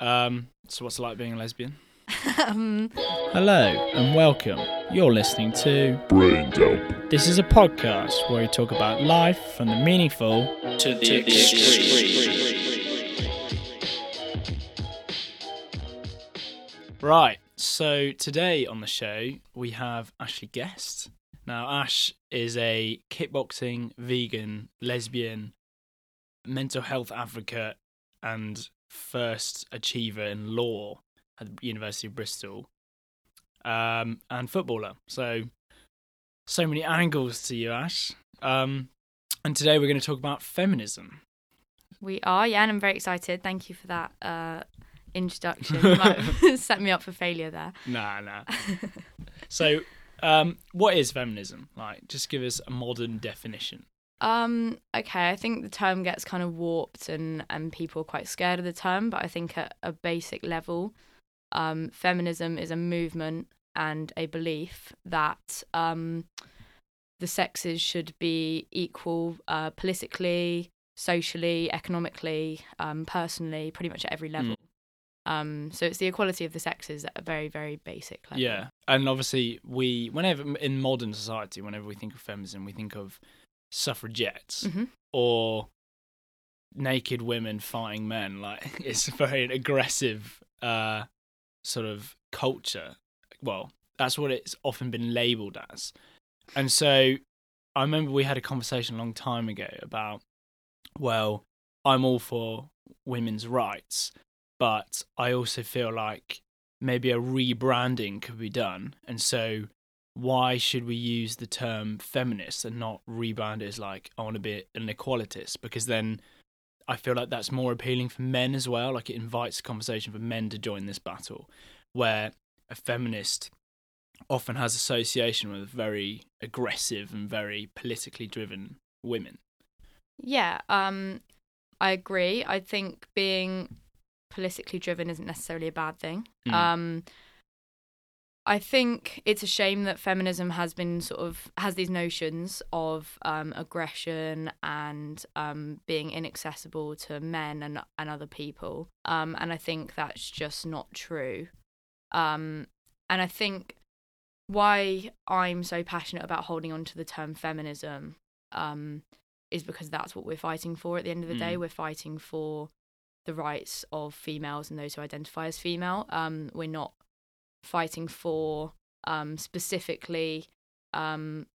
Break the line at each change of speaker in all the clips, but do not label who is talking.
Um, so what's it like being a lesbian?
um,
Hello and welcome. You're listening to
Brain Dump.
This is a podcast where we talk about life from the meaningful to the extreme. Right. So today on the show we have Ashley Guest. Now Ash is a kickboxing, vegan, lesbian, mental health advocate, and first achiever in law at the University of Bristol, um, and footballer. So, so many angles to you, Ash. Um, and today we're going to talk about feminism.
we are, yeah, and I'm very excited. Thank you for that uh, introduction. You might have set me up for failure there.
Nah, nah. so, um, what is feminism? Like, just give us a modern definition.
Um, okay, I think the term gets kind of warped and, and people are quite scared of the term, but I think at a basic level, um, feminism is a movement and a belief that um, the sexes should be equal uh, politically, socially, economically, um, personally, pretty much at every level. Um, so it's the equality of the sexes at a very, very basic level.
Yeah, and obviously we, whenever in modern society, whenever we think of feminism, we think of suffragettes
hmm
or naked women fighting men. Like it's a very aggressive uh, sort of culture. Well, that's what it's often been labelled as. And so I remember we had a conversation a long time ago about, well, I'm all for women's rights, but I also feel like maybe a rebranding could be done. And so why should we use the term feminist and not rebrand it as like I want to be an equalitist? Because then I feel like that's more appealing for men as well. Like it invites a conversation for men to join this battle, where a feminist often has association with very aggressive and very politically driven women.
Yeah, um, I agree. I think being politically driven isn't necessarily a bad thing.
Mm.
Um, I think it's a shame that feminism has been sort of has these notions of um, aggression and um, being inaccessible to men and and other people. Um, and I think that's just not true. Um, and I think why I'm so passionate about holding on to the term feminism um, is because that's what we're fighting for at the end of the day.
Mm.
We're fighting for the rights of females and those who identify as female. Um, we're not fighting for um, specifically um,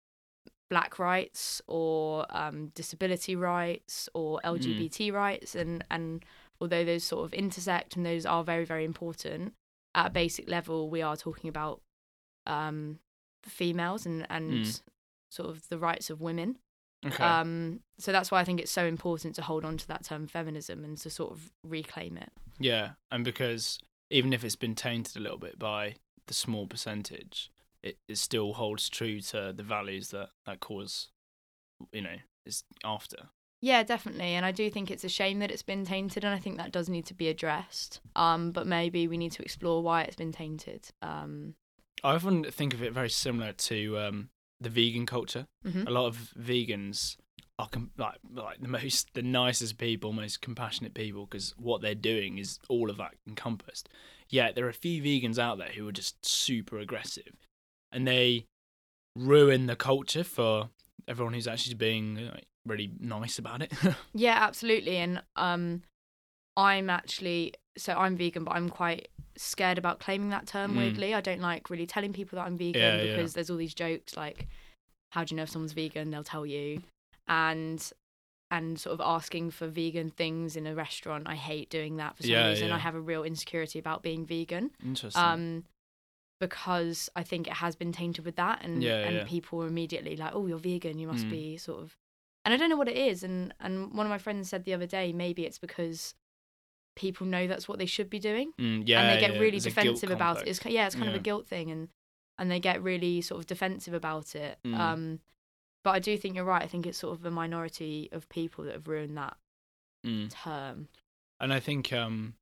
black rights or um, disability rights or LGBT rights. And, and although those sort of intersect and those are very, very important, at a basic level, we are talking about um, females and, and
Mm.
sort of the rights of women.
Okay.
Um, so that's why I think it's so important to hold on to that term feminism and to sort of reclaim it.
yeah, and because even if it's been tainted a little bit by the small percentage, it, it still holds true to the values that that cause, you know, is after.
Yeah, definitely. And I do think it's a shame that it's been tainted, and I think that does need to be addressed. Um, but maybe we need to explore why it's been tainted. Um,
I often think of it very similar to um, the vegan culture.
mhm.
A lot of vegans are com- like like the most, the nicest people, most compassionate people, because what they're doing is all of that encompassed. Yet there are a few vegans out there who are just super aggressive, and they ruin the culture for everyone who's actually being like, really nice about it.
Yeah, absolutely. And um, I'm actually so I'm vegan, but I'm quite scared about claiming that term.
Mm.
Weirdly, I don't like really telling people that I'm vegan
Yeah, yeah.
because there's all these jokes like, "How do you know if someone's vegan?" They'll tell you, and and sort of asking for vegan things in a restaurant. I hate doing that for some
Yeah,
reason.
yeah.
I have a real insecurity about being vegan.
Interesting.
Um, because I think it has been tainted with that, and
Yeah,
and people are immediately like, "Oh, you're vegan. You must
Mm.
be sort of." And I don't know what it is. And and one of my friends said the other day, maybe it's because people know that's what they should be doing,
Mm, yeah,
and they get really defensive about it. It's yeah, it's kind of a guilt thing, and and they get really sort of defensive about it.
Mm.
Um, but I do think you're right. I think it's sort of a minority of people that have ruined that
Mm.
term.
And I think um,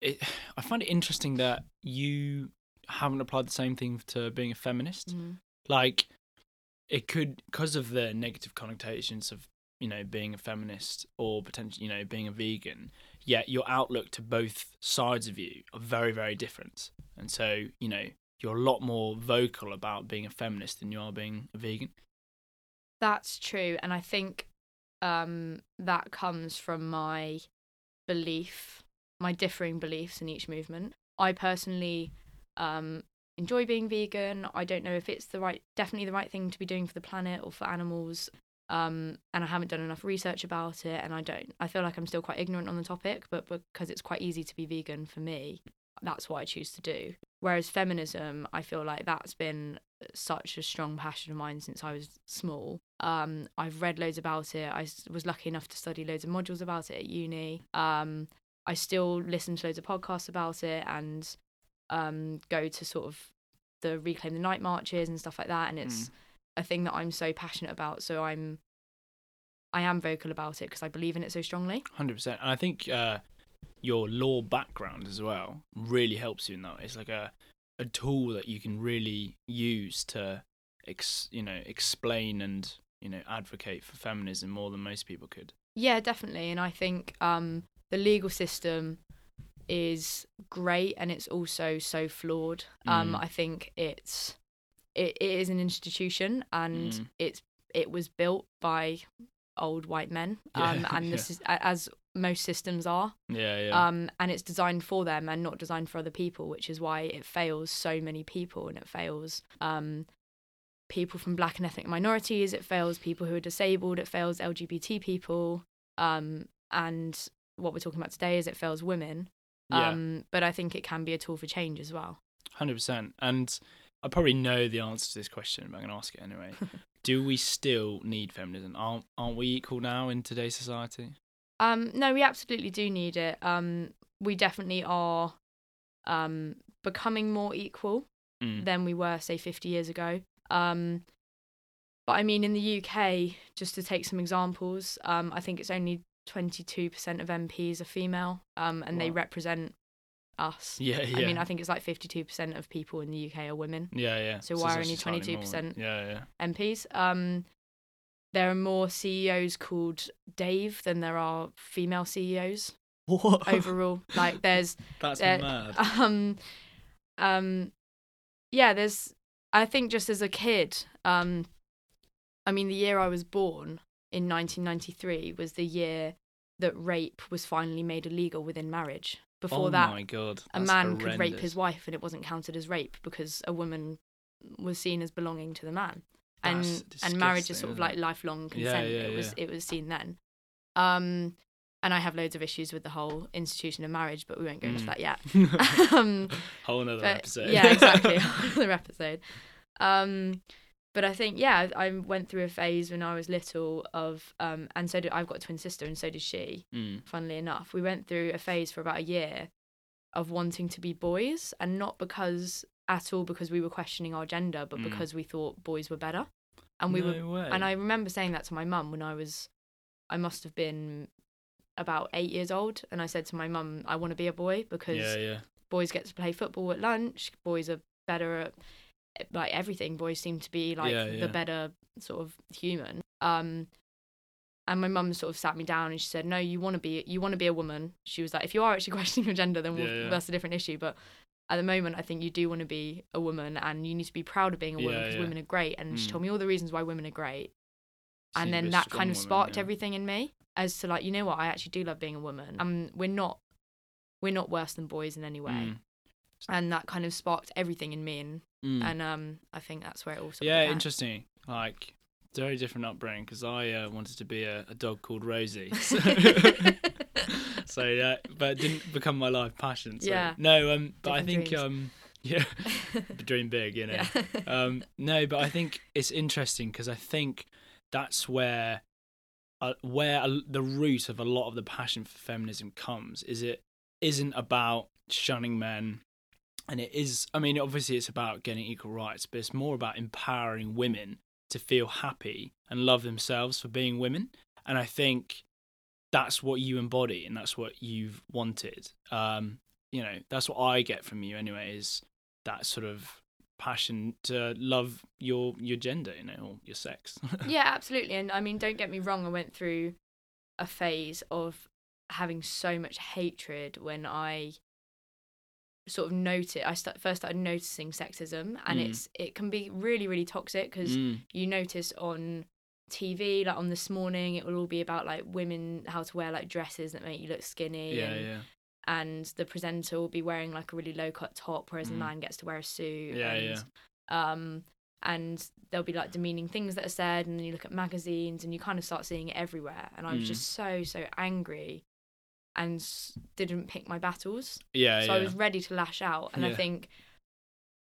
it. I find it interesting that you haven't applied the same thing to being a feminist.
Mhm.
Like, it could because of the negative connotations of you know being a feminist or potentially you know being a vegan. yet your outlook to both sides of you are very very different and so you know you're a lot more vocal about being a feminist than you are being a vegan
That's true, and I think um, that comes from my belief, my differing beliefs in each movement. I personally um, enjoy being vegan. I don't know if it's the right, definitely the right thing to be doing for the planet or for animals. Um, and I haven't done enough research about it, and I don't. I feel like I'm still quite ignorant on the topic, but because it's quite easy to be vegan for me, that's what I choose to do. Whereas feminism, I feel like that's been such a strong passion of mine since I was small. Um, I've read loads about it. I was lucky enough to study loads of modules about it at uni. Um, I still listen to loads of podcasts about it and um, go to sort of the Reclaim the Night marches and stuff like that. And it's a thing that I'm so passionate about. So I'm, I am vocal about it because I believe in it so strongly.
100% and i think uh, your law background as well really helps you in that it's like a, a tool that you can really use to ex, you know explain and you know advocate for feminism more than most people could
Yeah, definitely. And I think um, the legal system is great and it's also so flawed. Um,
Mm.
I think it's it, it is an institution and
Mm.
it's it was built by old white men. Um,
Yeah,
and
yeah.
this is as most systems are.
yeah yeah
Um, and it's designed for them and not designed for other people, which is why it fails so many people and it fails um, people from black and ethnic minorities, it fails people who are disabled, it fails LGBT people. Um, and what we're talking about today is it fails women.
yeah
Um, but I think it can be a tool for change as well.
Hundred percent. And I probably know the answer to this question, but I'm going to ask it anyway. Do we still need feminism? Aren't aren't we equal now in today's society?
Um, no, we absolutely do need it. Um, we definitely are um, becoming more equal.
Mm.
than we were, say, 50 years ago. Um, but I mean, in the UK, just to take some examples, um, I think it's only 22% of MPs are female, um, and they represent us.
Yeah, yeah.
I mean, I think it's like 52% of people in the UK are women
yeah, yeah.
So
it's
why
are
only 22%?
Yeah, yeah.
MPs. Um, there are more CEOs called Dave than there are female CEOs
What?
overall. like, there's
That's
there-
mad.
um um yeah there's i think just as a kid um i mean the year i was born in 1993 was the year that rape was finally made illegal within marriage before
oh
that
my god.
a man could rape his wife and it wasn't counted as rape because a woman was seen as belonging to the man and and marriage is sort of like lifelong consent.
yeah,
it was it was seen then. Um and i have loads of issues with the whole institution of marriage but we won't go into
Mm.
that yet. Um
Whole another episode.
yeah exactly. Another episode. Um but i think yeah i went through a phase when i was little of um and so did i've got a twin sister and so did she
Mm.
funnily enough. We went through a phase for about a year of wanting to be boys and not because at all because we were questioning our gender but
Mm.
because we thought boys were better and we
no
were
way.
and i remember saying that to my mum when i was i must have been about eight years old and i said to my mum i want to be a boy because
Yeah, yeah.
boys get to play football at lunch boys are better at like everything boys seem to be like
Yeah,
the better sort of human um and my mum sort of sat me down and she said no you want to be you want to be a woman she was like if you are actually questioning your gender then we'll, that's a different issue but at the moment i think you do want to be a woman and you need to be proud of being a woman because
yeah.
women are great and she
Mm.
told me all the reasons why women are great and then that kind of
woman,
sparked
yeah.
everything in me as to like you know what i actually do love being a woman um we're not we're not worse than boys in any way
Mm.
and that kind of sparked everything in me and
Mm.
and um i think that's where it all of
yeah,
began.
interesting. Like very different upbringing because I uh, wanted to be a, a dog called Rosie. So, so yeah, but it didn't become my life passion. So.
Yeah.
No, um, but I think
dreams.
um, yeah, dream big, you know.
yeah.
um, no, but I think it's interesting because I think that's where, uh, where a, the root of a lot of the passion for feminism comes. Is it isn't about shunning men, and it is. I mean, obviously, it's about getting equal rights, but it's more about empowering women to feel happy and love themselves for being women. And I think that's what you embody, and that's what you've wanted. Um, you know, that's what I get from you anyway. Is that sort of passion to love your your gender, you know, or your sex.
yeah absolutely and i mean don't get me wrong i went through a phase of having so much hatred when I sort of noted I st- first started noticing sexism and
Mm.
it's it can be really really toxic because
Mm.
you notice on TV like on this morning it will all be about like women how to wear like dresses that make you look skinny
Yeah,
and,
yeah.
and the presenter will be wearing like a really low cut top whereas
Mm.
a man gets to wear a suit
Yeah,
and um and there'll be like demeaning things that are said and then you look at magazines and you kind of start seeing it everywhere and I was
Mm.
just so so angry and didn't pick my battles
Yeah,
so
yeah.
I was ready to lash out and I think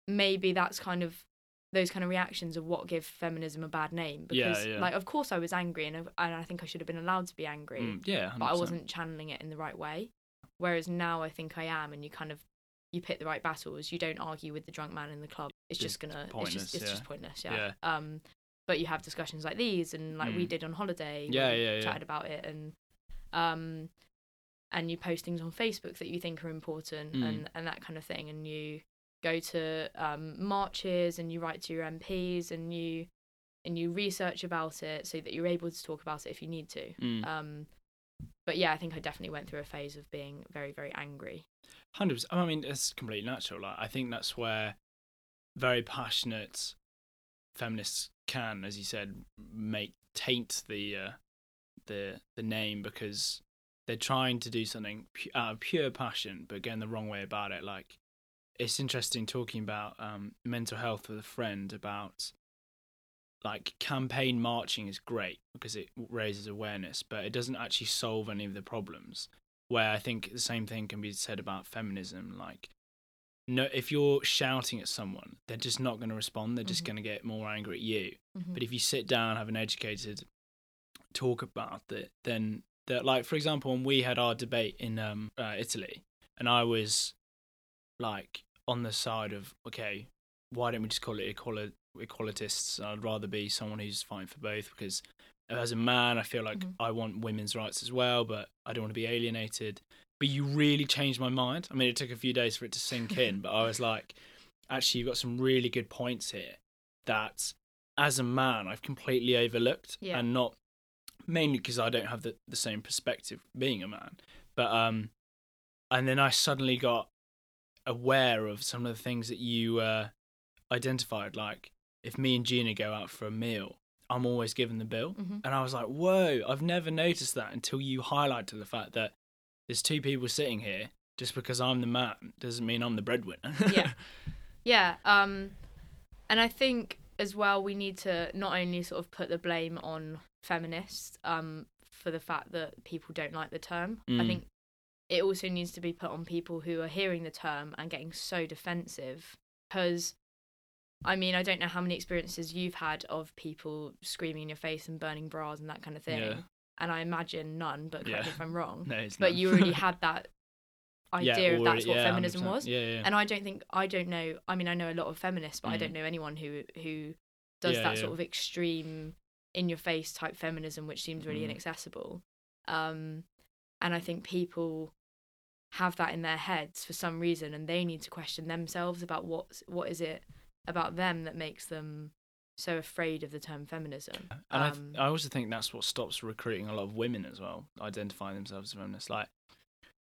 maybe that's kind of those kind of reactions of what give feminism a bad name because
yeah.
like of course I was angry and, I- and I think I should have been allowed to be angry
Mm, yeah,
but I wasn't channeling it in the right way. Whereas now I think I am, and you kind of you pick the right battles. You don't argue with the drunk man in the club. It's
Just
just gonna it's just it's
yeah.
just pointless. Yeah.
Yeah.
Um, but you have discussions like these, and like we
Mm.
did on holiday.
Yeah,
we
yeah, yeah.
Chatted about it, and um, and you post things on Facebook that you think are important,
Mm.
and and that kind of thing, and you go to um marches, and you write to your MPs, and you and you research about it so that you're able to talk about it if you need to.
Mm.
Um, but yeah, I think I definitely went through a phase of being very, very angry.
Hundred percent. I mean, it's completely natural. Like, I think that's where very passionate feminists can, as you said, make taint the uh, the the name because they're trying to do something out of pure passion, but going the wrong way about it. Like, it's interesting talking about um, mental health with a friend about like campaign marching is great because it raises awareness, but it doesn't actually solve any of the problems where I think the same thing can be said about feminism. Like, no, if you're shouting at someone, they're just not going to respond. They're just
Mhm.
going to get more angry at you.
Mhm.
But if you sit down, have an educated talk about it, then that, like, for example, when we had our debate in um, uh, Italy, and I was like on the side of, okay, why don't we just call it equali- equalitists? I'd rather be someone who's fighting for both because as a man, I feel like
Mhm.
I want women's rights as well, but I don't want to be alienated. But you really changed my mind. I mean, it took a few days for it to sink in, but I was like, actually, you've got some really good points here that as a man, I've completely overlooked
Yeah.
and not mainly because I don't have the, the same perspective being a man, but, um, and then I suddenly got aware of some of the things that you uh, identified. Like, if me and Gina go out for a meal, I'm always given the bill.
Mhm.
And I was like, whoa, I've never noticed that until you highlighted the fact that there's two people sitting here. Just because I'm the man doesn't mean I'm the breadwinner.
Yeah. Yeah. Um, and I think as well we need to not only sort of put the blame on feminists um, for the fact that people don't like the term. I
Mm.
think it also needs to be put on people who are hearing the term and getting so defensive because. I mean, I don't know how many experiences you've had of people screaming in your face and burning bras and that kind of thing.
Yeah.
And I imagine none, but correct
Yeah.
if I'm wrong.
no, it's
But
not.
you already had that
Yeah,
idea of that's what
yeah,
feminism
100%.
was.
Yeah, yeah.
And I don't think I don't know. I mean, I know a lot of feminists, but I
Mm.
don't know anyone who who does
Yeah,
that
yeah.
sort of extreme, in your face type feminism, which seems really
Mm.
inaccessible. Um, and I think people have that in their heads for some reason, and they need to question themselves about what what is it about them that makes them so afraid of the term feminism.
And I,
Um,
th- I also think that's what stops recruiting a lot of women as well, identifying themselves as feminists. Like,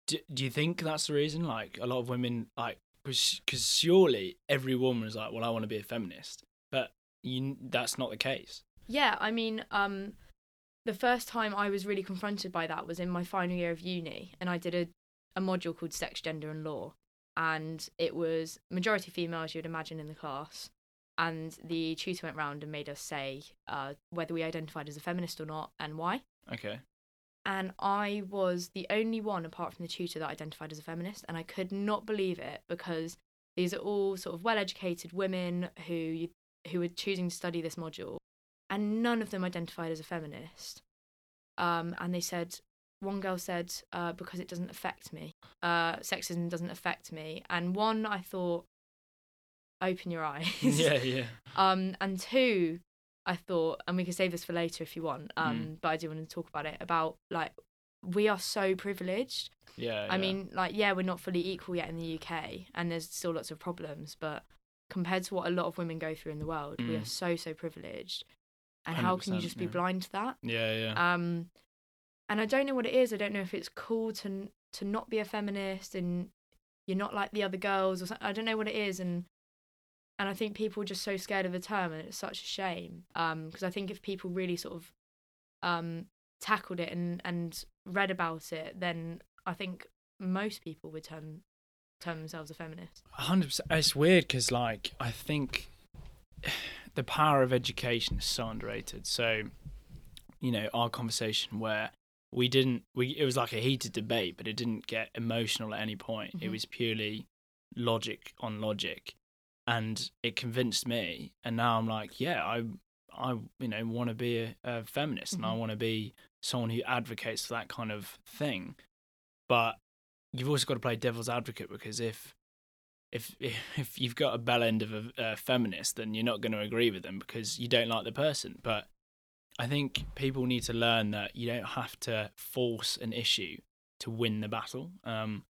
do, do you think that's the reason? Like, a lot of women, like, because surely every woman is like, well, I want to be a feminist. But you, that's not the case.
Yeah, I mean, um, the first time I was really confronted by that was in my final year of uni, and I did a, a module called Sex, Gender, and Law, and it was majority female, as you would imagine in the class. And the tutor went round and made us say uh, whether we identified as a feminist or not and why.
Okay.
And I was the only one, apart from the tutor, that identified as a feminist, and I could not believe it because these are all sort of well-educated women who you, who were choosing to study this module, and none of them identified as a feminist. Um, and they said, one girl said, uh, because it doesn't affect me, uh, sexism doesn't affect me. And one, I thought, open your eyes.
yeah, yeah.
Um, and two, I thought, and we can save this for later if you want. Um,
Mm.
but I do want to talk about it about like we are so privileged.
Yeah.
I
yeah.
mean, like yeah, we're not fully equal yet in the UK, and there's still lots of problems. But compared to what a lot of women go through in the world, we are
Mm.
so so privileged. And how can you
100%,
just be
yeah.
blind to that?
Yeah, yeah.
Um, and I don't know what it is. I don't know if it's cool to to not be a feminist and you're not like the other girls or something. I don't know what it is and and I think people are just so scared of the term and it's such a shame. Um because I think if people really sort of um tackled it and and read about it then I think most people would term term themselves a feminist.
hundred percent. It's weird because, like, I think the power of education is so underrated. So, you know, our conversation where we didn't, we it was like a heated debate, but it didn't get emotional at any point. It
Mhm.
was purely logic on logic, and it convinced me. And now I'm like, yeah, I, I, you know, want to be a, a feminist, and I
Mhm.
want to be someone who advocates for that kind of thing. But you've also got to play devil's advocate because if if if you've got a bell end of a, a feminist, then you're not going to agree with them because you don't like the person. But I think people need to learn that you don't have to force an issue to win the battle. Um,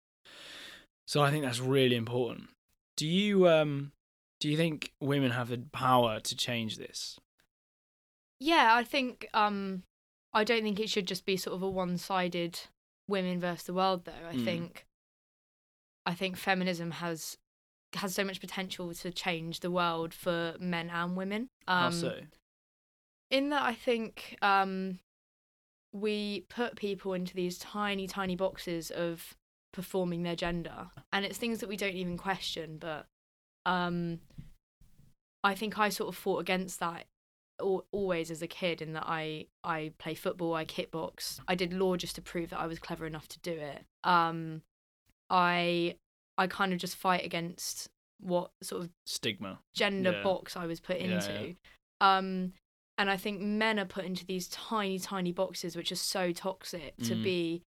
so I think that's really important. Do you um do you think women have the power to change this?
Yeah, I think um I don't think it should just be sort of a one-sided women versus the world though. I
Mm.
think I think feminism has has so much potential to change the world for men and women. Um
How so?
In that I think um we put people into these tiny tiny boxes of performing their gender and it's things that we don't even question but um I think I sort of fought against that al- always as a kid in that I I play football, I kickbox. I did law just to prove that I was clever enough to do it. Um I I kind of just fight against what sort of
Stigma.
gender
Yeah.
box I was put
Yeah,
into. Um, and I think men are put into these tiny, tiny boxes which are so toxic to
Mm.
be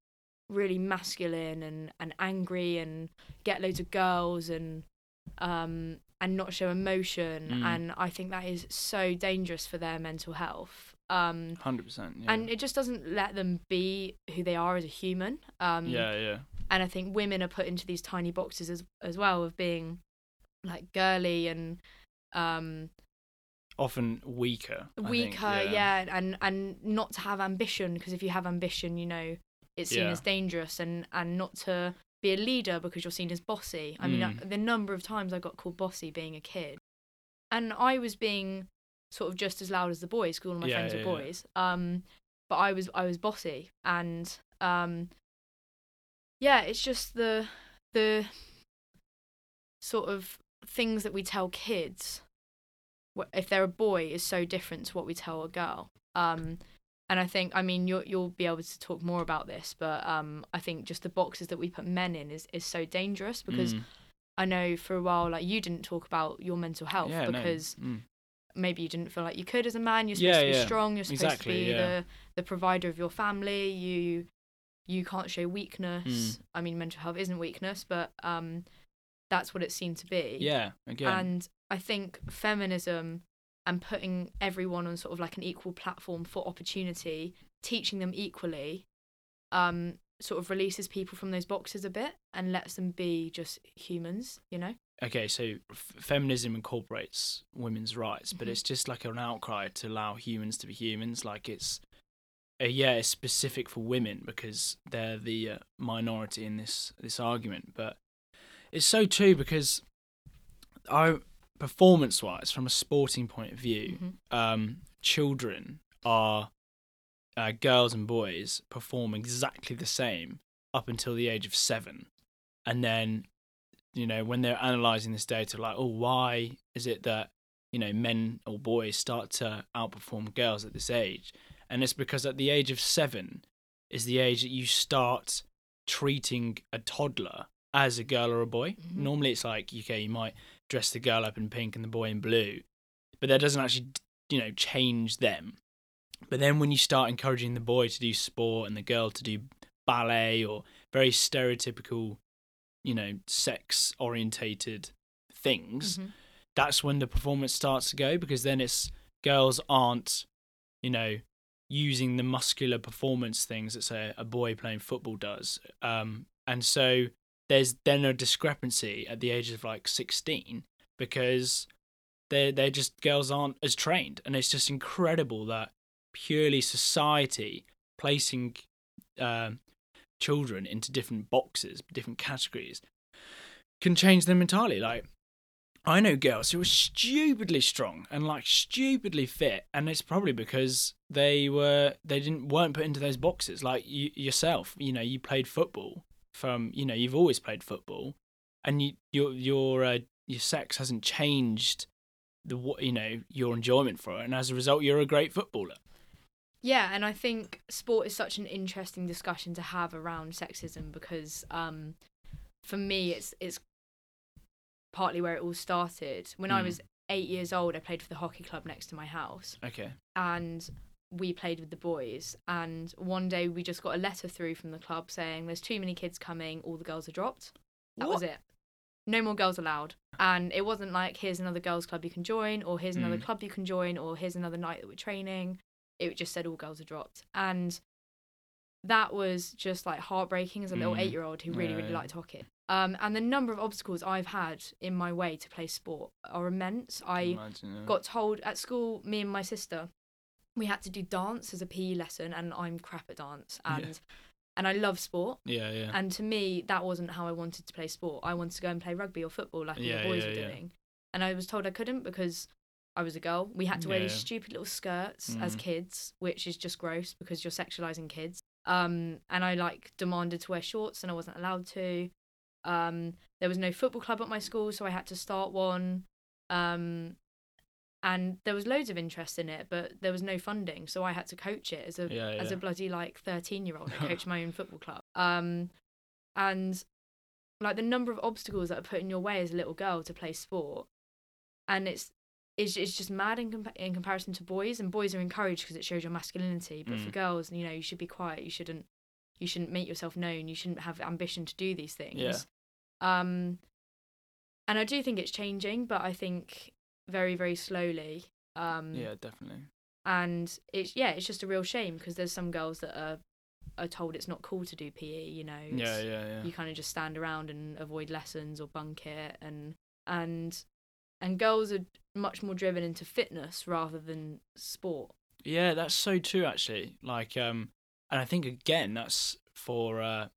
really masculine and, and angry and get loads of girls and um and not show emotion
Mm.
and I think that is so dangerous for their mental health. Um
Hundred percent. Yeah.
and it just doesn't let them be who they are as a human. Um
yeah, yeah.
and I think women are put into these tiny boxes as as well of being like girly and um
Often weaker. I think,
weaker, yeah. and and not to have ambition because if you have ambition, you know it's seen
Yeah.
as dangerous and and not to be a leader because you're seen as bossy. I mean,
Mm.
the number of times I got called bossy being a kid, and I was being sort of just as loud as the boys because all of my
Yeah,
friends
yeah,
were
yeah.
boys. Um, but I was I was bossy, and um, yeah, it's just the the sort of things that we tell kids if they're a boy is so different to what we tell a girl. Um, and I think, I mean, you'll you'll be able to talk more about this, but um, I think just the boxes that we put men in is is so dangerous because
Mm.
I know for a while, like you didn't talk about your mental health
yeah, no.
because
Mm.
maybe you didn't feel like you could as a man. You're supposed
Yeah,
to be
yeah.
strong. You're supposed
Exactly,
to be the the provider of your family. You you can't show weakness.
Mm.
I mean, mental health isn't weakness, but um, that's what it seemed to be.
Yeah, again.
And I think feminism and putting everyone on sort of like an equal platform for opportunity, teaching them equally, um, sort of releases people from those boxes a bit and lets them be just humans, you know?
okay, so f- feminism incorporates women's rights, but
Mhm.
it's just like an outcry to allow humans to be humans. Like it's, uh, yeah, it's specific for women because they're the uh, minority in this this argument. But it's so true because I, performance wise, from a sporting point of view,
Mhm.
um, children are uh, girls and boys perform exactly the same up until the age of seven, and then you know when they're analyzing this data, like, oh, why is it that you know men or boys start to outperform girls at this age? And it's because at the age of seven is the age that you start treating a toddler as a girl or a boy.
Mhm.
Normally, it's like okay, you might dress the girl up in pink and the boy in blue, but that doesn't actually you know change them. But then when you start encouraging the boy to do sport and the girl to do ballet or very stereotypical, you know, sex orientated things,
Mhm.
that's when the performance starts to go because then it's girls aren't, you know, using the muscular performance things that say a boy playing football does. Um, and so there's then a discrepancy at the age of like 16 because they're, they're just girls aren't as trained. And it's just incredible that purely society placing um children into different boxes, different categories, can change them entirely. Like I know girls who are stupidly strong and like stupidly fit, and it's probably because they were they didn't weren't put into those boxes. Like you yourself, you know, you played football from you know you've always played football, and you your your uh, your sex hasn't changed the what you know your enjoyment for it, and as a result, you're a great footballer.
Yeah, and I think sport is such an interesting discussion to have around sexism because um, for me, it's it's partly where it all started. When I
Mm.
was eight years old, I played for the hockey club next to my house,
Okay.
and we played with the boys. And one day, we just got a letter through from the club saying, "There's too many kids coming. All the girls are dropped." That was it. No more girls allowed. And it wasn't like here's another girls club you can join, or here's another
Mm.
club you can join, or here's another night that we're training. It just said all girls are dropped. And that was just like heartbreaking as a little
Mm.
eight year old who really,
Yeah,
really liked hockey. Um, and the number of obstacles I've had in my way to play sport are immense. I
Imagine, yeah.
got told at school, me and my sister, we had to do dance as a PE lesson, and I'm crap at dance,
Yeah.
and and I love sport.
Yeah, yeah.
And to me, that wasn't how I wanted to play sport. I wanted to go and play rugby or football like all
Yeah,
the boys
yeah,
were doing. And I was told I couldn't because I was a girl. We had to wear these stupid little skirts as
Mm.
kids, which is just gross because you're sexualizing kids. Um, and I like demanded to wear shorts and I wasn't allowed to. Um, there was no football club at my school, so I had to start one. Um, and there was loads of interest in it, but there was no funding, so I had to coach it as a
Yeah,
as a bloody like thirteen year old. I coached my own football club. Um, and like the number of obstacles that are put in your way as a little girl to play sport, and it's it's, it's just mad in, compa- in comparison to boys. And boys are encouraged because it shows your masculinity, but for
Mm.
girls, you know, you should be quiet. You shouldn't you shouldn't make yourself known. You shouldn't have ambition to do these things.
Yeah.
Um, and I do think it's changing, but I think very very slowly. Um,
yeah, definitely.
and it's yeah, it's just a real shame because there's some girls that are are told it's not cool to do PE. You know,
Yeah, yeah, yeah.
you kind of just stand around and avoid lessons or bunk it, and and and girls are much more driven into fitness rather than sport.
Yeah, that's so true actually. Like um and I think again that's for uh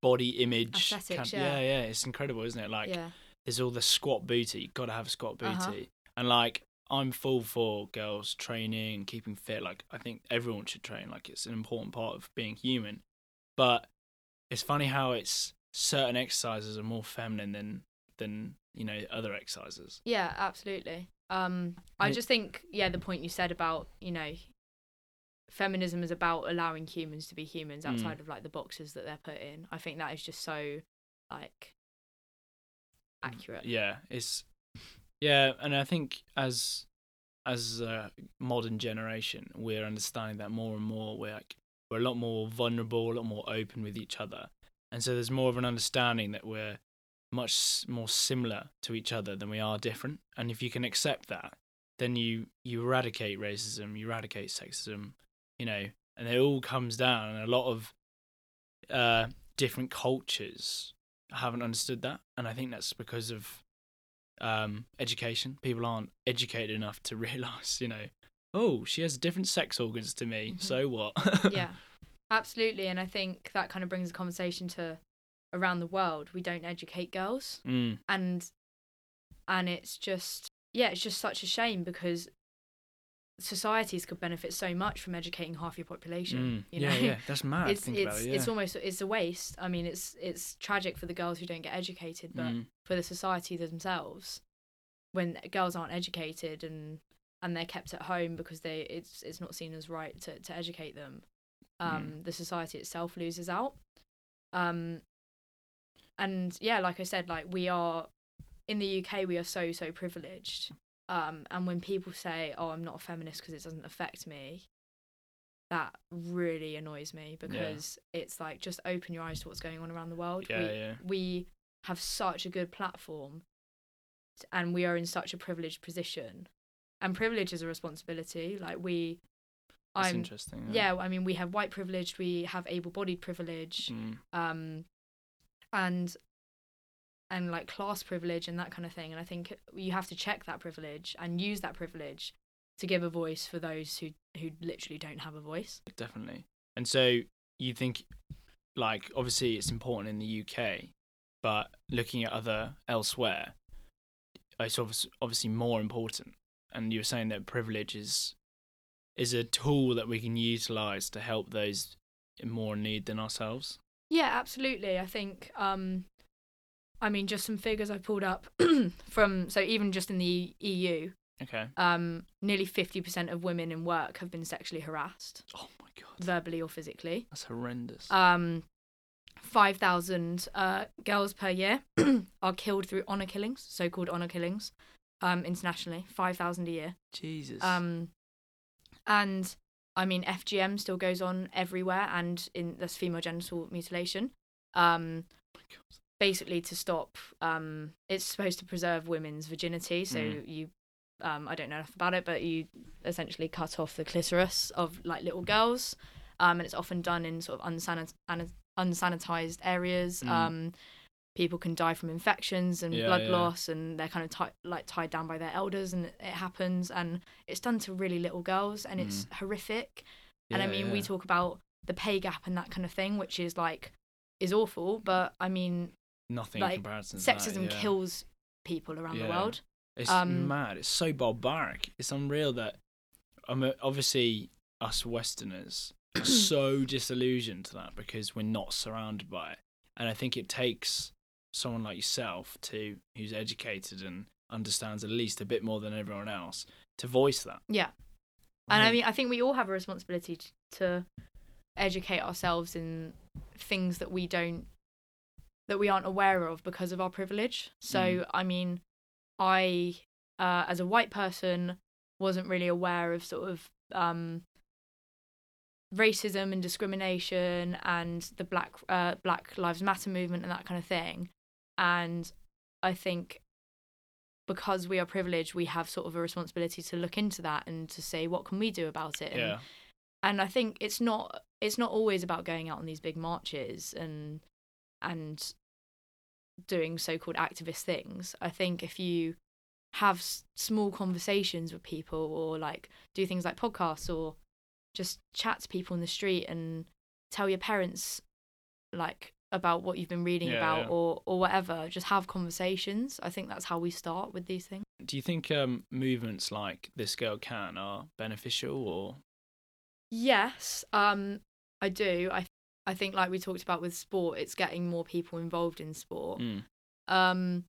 body image
Aesthetics, yeah.
yeah, yeah, it's incredible, isn't it? Like
yeah,
there's all the squat booty, you got to have a squat booty.
Uh-huh.
And like I'm full for girls training and keeping fit. Like I think everyone should train. Like it's an important part of being human. But it's funny how it's certain exercises are more feminine than than you know other exercises.
yeah, absolutely. Um, I just think yeah, the point you said about you know. Feminism is about allowing humans to be humans
Mm.
outside of like the boxes that they're put in. I think that is just so like accurate.
Yeah, it's yeah, and I think as as a modern generation, we're understanding that more and more. We're like we're a lot more vulnerable, a lot more open with each other, and so there's more of an understanding that we're much more similar to each other than we are different. And if you can accept that, then you you eradicate racism, you eradicate sexism, you know, and it all comes down. And a lot of uh, different cultures haven't understood that, and I think that's because of um, education. People aren't educated enough to realize, you know, oh, she has different sex organs to me.
Mhm.
So what?
yeah absolutely and i think that kind of brings the conversation to around the world we don't educate girls
Mm,
and and it's just yeah it's just such a shame because societies could benefit so much from educating half your population
mm.
you know
Yeah, yeah, that's mad.
it's it's
it. Yeah.
it's almost it's a waste i mean it's it's tragic for the girls who don't get educated but
Mm,
for the society themselves when girls aren't educated and and they're kept at home because they it's it's not seen as right to, to educate them um the society itself loses out um and yeah like i said like we are in the uk we are so so privileged um and when people say oh i'm not a feminist because it doesn't affect me that really annoys me because it's like just open your eyes to what's going on around the world.
Yeah,
we,
yeah.
we have such a good platform and we are in such a privileged position. And privilege is a responsibility. Like we
that's
i'm
interesting.
yeah i mean we have white privilege we have able-bodied privilege
Mm,
um and and like class privilege and that kind of thing and i think you have to check that privilege and use that privilege to give a voice for those who who literally don't have a voice
definitely. And so you think like obviously it's important in the UK, but looking at other elsewhere, it's obviously more important. And you were saying that privilege is is a tool that we can utilize to help those more in need than ourselves.
Yeah, absolutely. I think um I mean just some figures I pulled up from so even just in the EU,
Okay.
um nearly 50% of women in work have been sexually harassed,
Oh my god,
verbally or physically.
that's horrendous.
Um 5,000 uh, girls per year are killed through honor killings, so-called honor killings, um, internationally. 5,000 a year.
Jesus.
Um, and I mean, FGM still goes on everywhere, and in that's female genital mutilation. Um,
Oh my God.
Basically, to stop, um, it's supposed to preserve women's virginity. So
Mm.
you, um, I don't know enough about it, but you essentially cut off the clitoris of like little girls, um, and it's often done in sort of unsanit- unsanitized areas.
Mm.
Um, people can die from infections and
Yeah,
blood
yeah.
loss, and they're kind of ti- like tied down by their elders, and it happens, and it's done to really little girls, and it's horrific. and I
Mm. Yeah,
mean, we talk about the pay gap and that kind of thing, which is like is awful, but I mean,
nothing
like,
in comparison. to that,
sexism
yeah.
kills people around the world.
It's
Um,
mad. It's so barbaric. It's unreal that mean, obviously us Westerners are so disillusioned to that because we're not surrounded by it. And I think it takes someone like yourself to who's educated and understands at least a bit more than everyone else to voice that.
Yeah. And I mean, I think we all have a responsibility to educate ourselves in things that we don't, that we aren't aware of because of our privilege. So,
Mm.
I mean, I, uh, as a white person, wasn't really aware of sort of um, racism and discrimination and the Black uh, Black Lives Matter movement and that kind of thing. And I think because we are privileged, we have sort of a responsibility to look into that and to say what can we do about it. And,
yeah.
and I think it's not it's not always about going out on these big marches and and doing so-called activist things. I think if you have s- small conversations with people or like do things like podcasts or just chat to people in the street and tell your parents like about what you've been reading
Yeah,
about
yeah.
or or whatever just have conversations i think that's how we start with these things
Do you think um, movements like This Girl Can are beneficial or
yes um i do i i think like we talked about with sport it's getting more people involved in sport
Mm.
um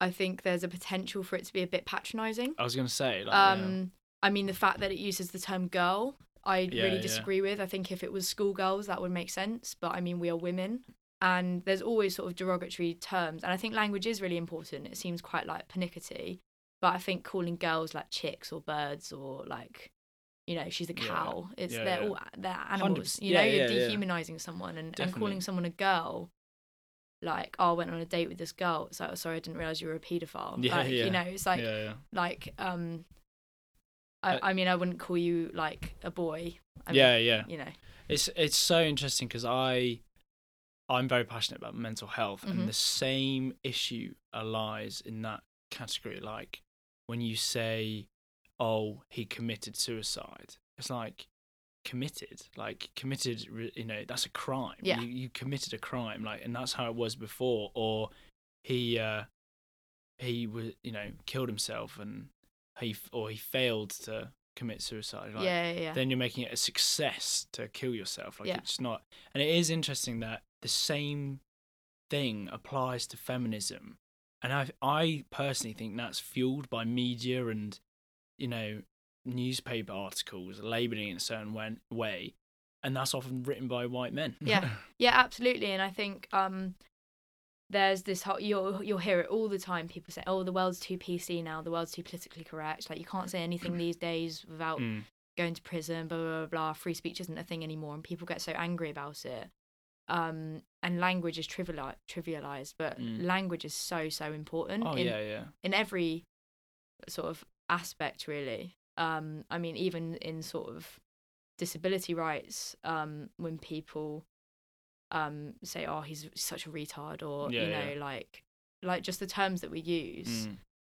i think there's a potential for it to be a bit patronizing
I was going to say like yeah.
um i mean the fact that it uses the term girl i
Yeah,
really
yeah.
disagree with i think if it was schoolgirls that would make sense but i mean we are women and there's always sort of derogatory terms and i think language is really important it seems quite like pernickety but i think calling girls like chicks or birds or like you know she's a
Yeah.
cow it's
Yeah,
they're
yeah.
all they're animals
100%.
you know
Yeah,
you're
yeah, yeah.
dehumanizing someone and, and calling someone a girl like oh i went on a date with this girl it's like oh, sorry i didn't realize you were a pedophile
Yeah,
like,
yeah.
you know it's like
yeah, yeah.
like um I,
Uh,
I mean i wouldn't call you like a boy I
yeah,
mean,
yeah.
you know
It's it's so interesting because I I'm very passionate about mental health,
Mhm.
and the same issue lies in that category. Like when you say, "Oh, he committed suicide," it's like committed, like committed. You know, that's a crime.
Yeah.
you, you committed a crime, like, and that's how it was before. Or he uh he was, you know, killed himself, and he or he failed to commit suicide. Like,
yeah yeah yeah
then you're making it a success to kill yourself. Like
Yeah.
it's not, and it is interesting that the same thing applies to feminism, and I I personally think that's fueled by media and you know newspaper articles labeling it in a certain way, way and that's often written by white men.
Yeah. Yeah, absolutely. And I think um, there's this whole you'll you'll hear it all the time. People say, "Oh, the world's too PC now. The world's too politically correct. Like you can't say anything these days without
Mm.
going to prison." Blah blah blah. blah. Free speech isn't a thing anymore, and people get so angry about it. Um, and language is triviali- trivialized, but
Mm.
language is so so important.
Oh
in,
yeah, yeah.
in every sort of aspect really um i mean even in sort of disability rights um when people um say oh he's such a retard or
Yeah,
you know
yeah.
like like just the terms that we use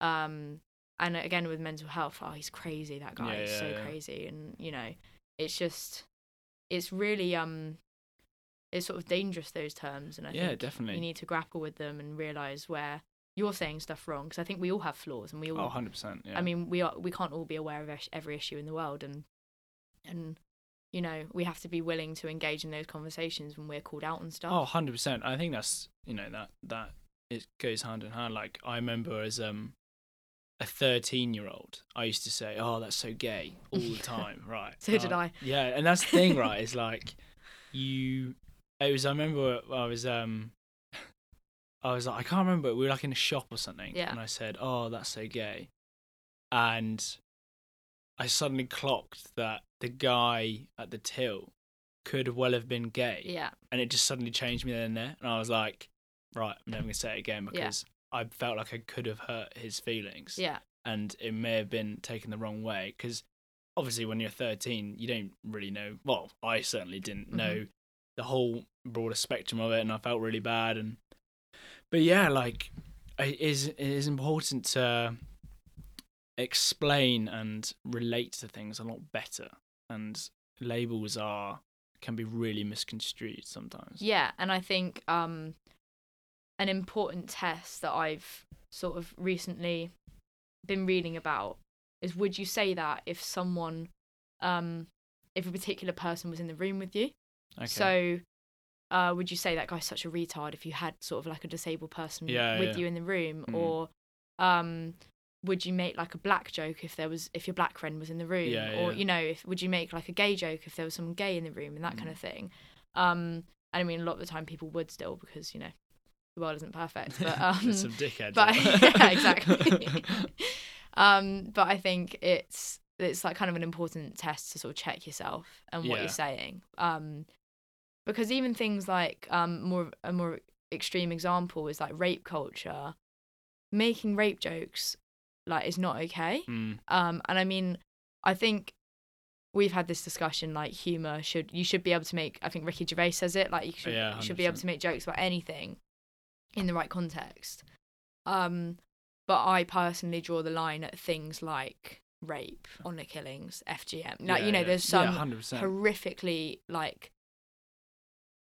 Mm.
um and again with mental health oh he's crazy that guy
Yeah,
is so crazy and you know it's just it's really um it's sort of dangerous those terms, and I
Yeah,
think
definitely.
you need to grapple with them and realize where you're saying stuff wrong because I think we all have flaws and we all
Oh, 100%. Yeah.
I mean, we are we can't all be aware of every issue in the world, and and you know we have to be willing to engage in those conversations when we're called out and stuff.
Oh, 100%. I think that's, you know, that that it goes hand in hand. Like I remember as um a 13-year-old, I used to say, "Oh, that's so gay" all the time, right?
So did
Uh,
I.
Yeah, and that's the thing, right? Is like you it was I remember I was um I was like I can't remember, we were like in a shop or something
Yeah.
and I said, "Oh, that's so gay." And I suddenly clocked that the guy at the till could well have been gay
Yeah,
and it just suddenly changed me then and there. And I was like, right, I'm never gonna say it again
Yeah.
because I felt like I could have hurt his feelings,
yeah,
and it may have been taken the wrong way. Because obviously, when you're 13, you don't really know. Well, I certainly didn't
Mhm.
know the whole broader spectrum of it, and I felt really bad. And but yeah, like it is it is important to explain and relate to things a lot better, and labels are can be really misconstrued sometimes.
yeah. And I think um, an important test that I've sort of recently been reading about is: would you say that if someone, um, if a particular person was in the room with you?
Okay.
So, uh, would you say that guy's such a retard if you had sort of like a disabled person
Yeah,
with
yeah.
you in the room,
Mm.
or um, would you make like a black joke if there was if your black friend was in the room,
Yeah,
or you know, if would you make like a gay joke if there was someone gay in the room and that kind
Mm.
of thing? Um, and I mean, a lot of the time people would still because you know the world isn't perfect, but um,
some dickheads.
but yeah, exactly. um, but I think it's it's like kind of an important test to sort of check yourself and what you're saying. Because even things like um more a more extreme example is like rape culture. Making rape jokes like is not okay.
Mm,
Um, and I mean, I think we've had this discussion like humor should you should be able to make. I think Ricky Gervais says it like you should
Yeah,
you should be able to make jokes about anything in the right context. Um, but I personally draw the line at things like rape, honor killings, FGM. Like
yeah,
you know,
yeah.
there's some
100%.
horrifically like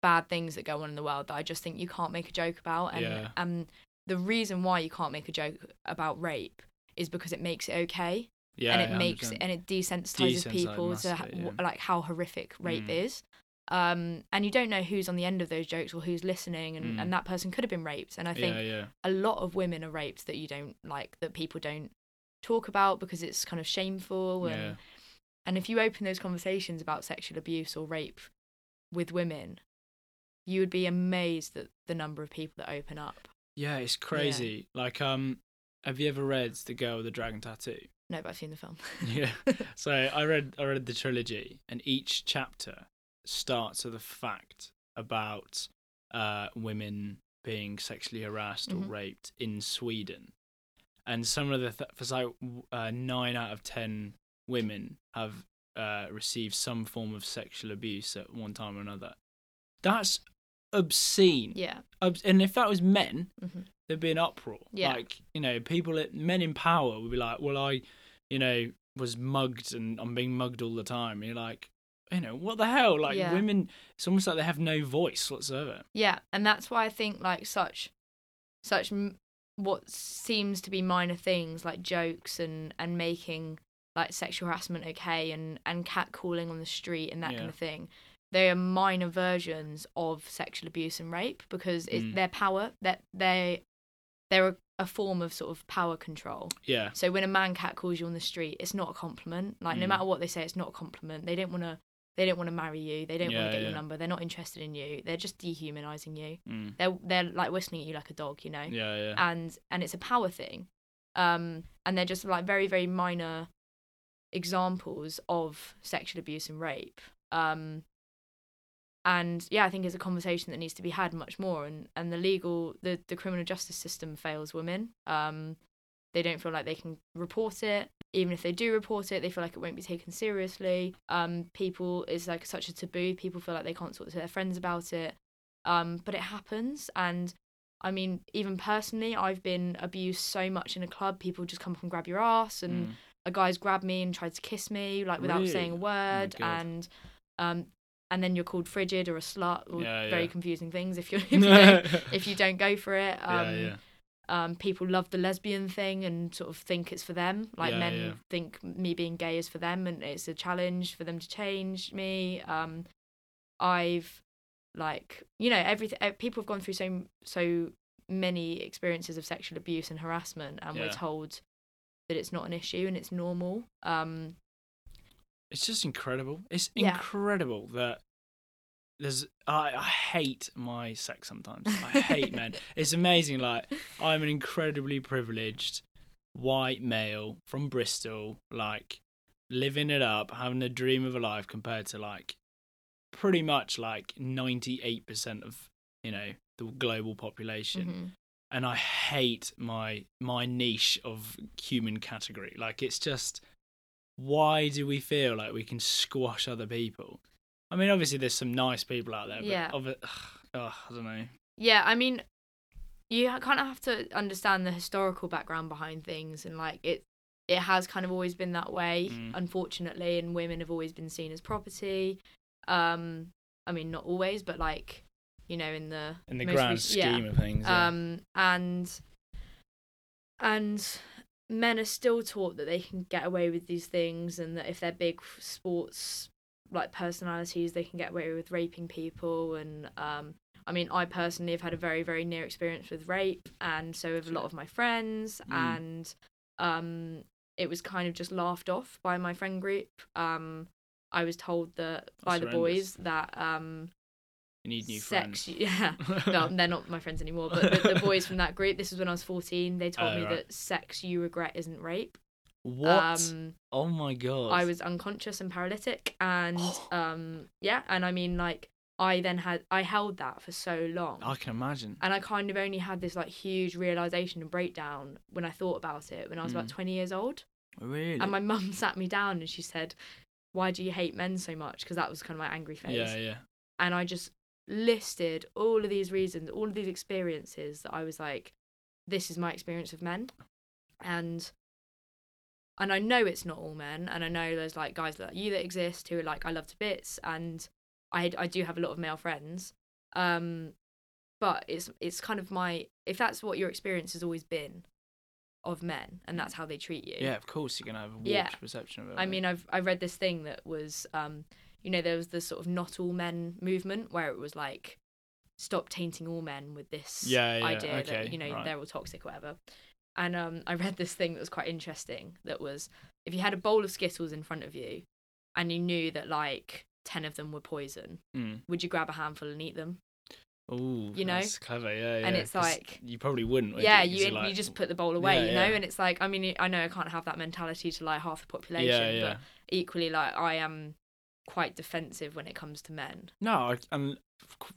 bad things that go on in the world that I just think you can't make a joke about. And
Yeah.
um, the reason why you can't make a joke about rape is because it makes it okay
yeah,
and it makes
100%.
and it desensitizes
Desensitizes
people to
yeah.
like how horrific rape
Mm.
is. Um, and you don't know who's on the end of those jokes or who's listening, and,
Mm.
and that person could have been raped. And I think
yeah,
a lot of women are raped that you don't like that people don't talk about because it's kind of shameful and and if you open those conversations about sexual abuse or rape with women you would be amazed at the number of people that open up
Yeah, it's crazy. Like, um, have you ever read The Girl with the Dragon Tattoo?
no but i've seen the film
yeah. So I read I read the trilogy, and each chapter starts with a fact about uh, women being sexually harassed
Mhm.
or raped in Sweden, and some of the th- for like uh, nine out of ten women have uh, received some form of sexual abuse at one time or another. That's obscene.
yeah
and if that was men,
hmm
there'd be an uproar.
Yeah.
Like, you know, people, men in power would be like, well, I, you know, was mugged and I'm being mugged all the time. And you're like, you know, what the hell? Like,
Yeah.
women, it's almost like they have no voice whatsoever.
yeah and that's why i think like such such m- what seems to be minor things like jokes and and making like sexual harassment okay and and catcalling on the street and that
Yeah.
kind of thing they are minor versions of sexual abuse and rape because it's
Mm.
their power that they they're a, a form of sort of power control
Yeah.
so when a man cat calls you on the street it's not a compliment like no
Mm.
matter what they say it's not a compliment they don't want to they don't want to marry you they don't want to get
yeah.
your number they're not interested in you they're just dehumanizing you
Mm.
they're they're like whistling at you like a dog you know
Yeah, yeah.
and and it's a power thing um and they're just like very very minor examples of sexual abuse and rape um and yeah i think it's a conversation that needs to be had much more. And and the legal the the criminal justice system fails women. Um they don't feel like they can report it. Even if they do report it they feel like it won't be taken seriously. Um people is like such a taboo. People feel like they can't talk to their friends about it. Um but it happens. And I mean, even personally, I've been abused so much in a club. People just come up and grab your ass, and
Mm.
a guy's grabbed me and tried to kiss me, like without saying a word.
God.
and um, and then you're called frigid or a slut or
Yeah,
very
yeah.
confusing things if you if you don't, if you don't go for it. Um,
yeah,
um, people love the lesbian thing and sort of think it's for them. Like men think me being gay is for them, and it's a challenge for them to change me. Um, I've like you know everything. People have gone through so so many experiences of sexual abuse and harassment, and we're told that it's not an issue and it's normal. Um,
It's just incredible. It's
Yeah.
incredible that there's. I, I hate my sex sometimes. I hate men. It's amazing. Like I'm an incredibly privileged white male from Bristol, like living it up, having a dream of a life, compared to like pretty much like ninety eight percent of you know the global population.
mhm.
and I hate my my niche of human category. Like it's just why do we feel like we can squash other people? I mean, obviously there's some nice people out there, but
Yeah.
it, ugh, I don't know.
Yeah, I mean, you kind of have to understand the historical background behind things, and like it, it has kind of always been that way,
Mm.
unfortunately, and women have always been seen as property. Um, I mean, not always, but like, you know, in the
In the grand
rec-
scheme
yeah.
of things, yeah.
Um, and and men are still taught that they can get away with these things, and that if they're big sports like personalities, they can get away with raping people. And um, I mean, I personally have had a very very near experience with rape, and so have a lot of my friends,
Mm.
and um, it was kind of just laughed off by my friend group. Um, I was told that by
That's
the boys that um,
you need new
sex,
friends.
yeah, no, they're not my friends anymore. But the, the boys from that group, this was when I was fourteen. They told
Oh,
me
right.
that sex you regret isn't rape.
what?
Um,
oh my god!
I was unconscious and paralytic, and um, yeah, and I mean, like, I then had I held that for so long,
I can imagine.
and I kind of only had this like huge realization and breakdown when I thought about it when I was about
Mm.
twenty years old,
Really?
and my mum sat me down and she said, "Why do you hate men so much?" Because that was kind of my angry phase
yeah, yeah.
and I just listed all of these reasons, all of these experiences that I was like, this is my experience of men, and and I know it's not all men, and I know there's like guys like you that exist who are like I love to bits, and I I do have a lot of male friends, um, but it's it's kind of my if that's what your experience has always been of men, and that's how they treat you.
Yeah, of course you're gonna have a warped
Yeah.
perception of it.
I mean, I've I read this thing that was, um, you know, there was the sort of not all men movement where it was like, stop tainting all men with this
Yeah, yeah,
idea
okay,
that you know
right.
they're all toxic, or whatever. And um, I read this thing that was quite interesting. That was if you had a bowl of Skittles in front of you, and you knew that like ten of them were poison,
Mm.
would you grab a handful and eat them?
Ooh,
you know?
that's clever. Yeah, yeah.
And it's like-
you probably wouldn't. would
yeah,
you you're
you just put the bowl away,
Yeah,
you know.
yeah.
And it's like, I mean, I know I can't have that mentality to like half the population,
Yeah, yeah.
but equally, like I am quite defensive when it comes to men.
No, I- and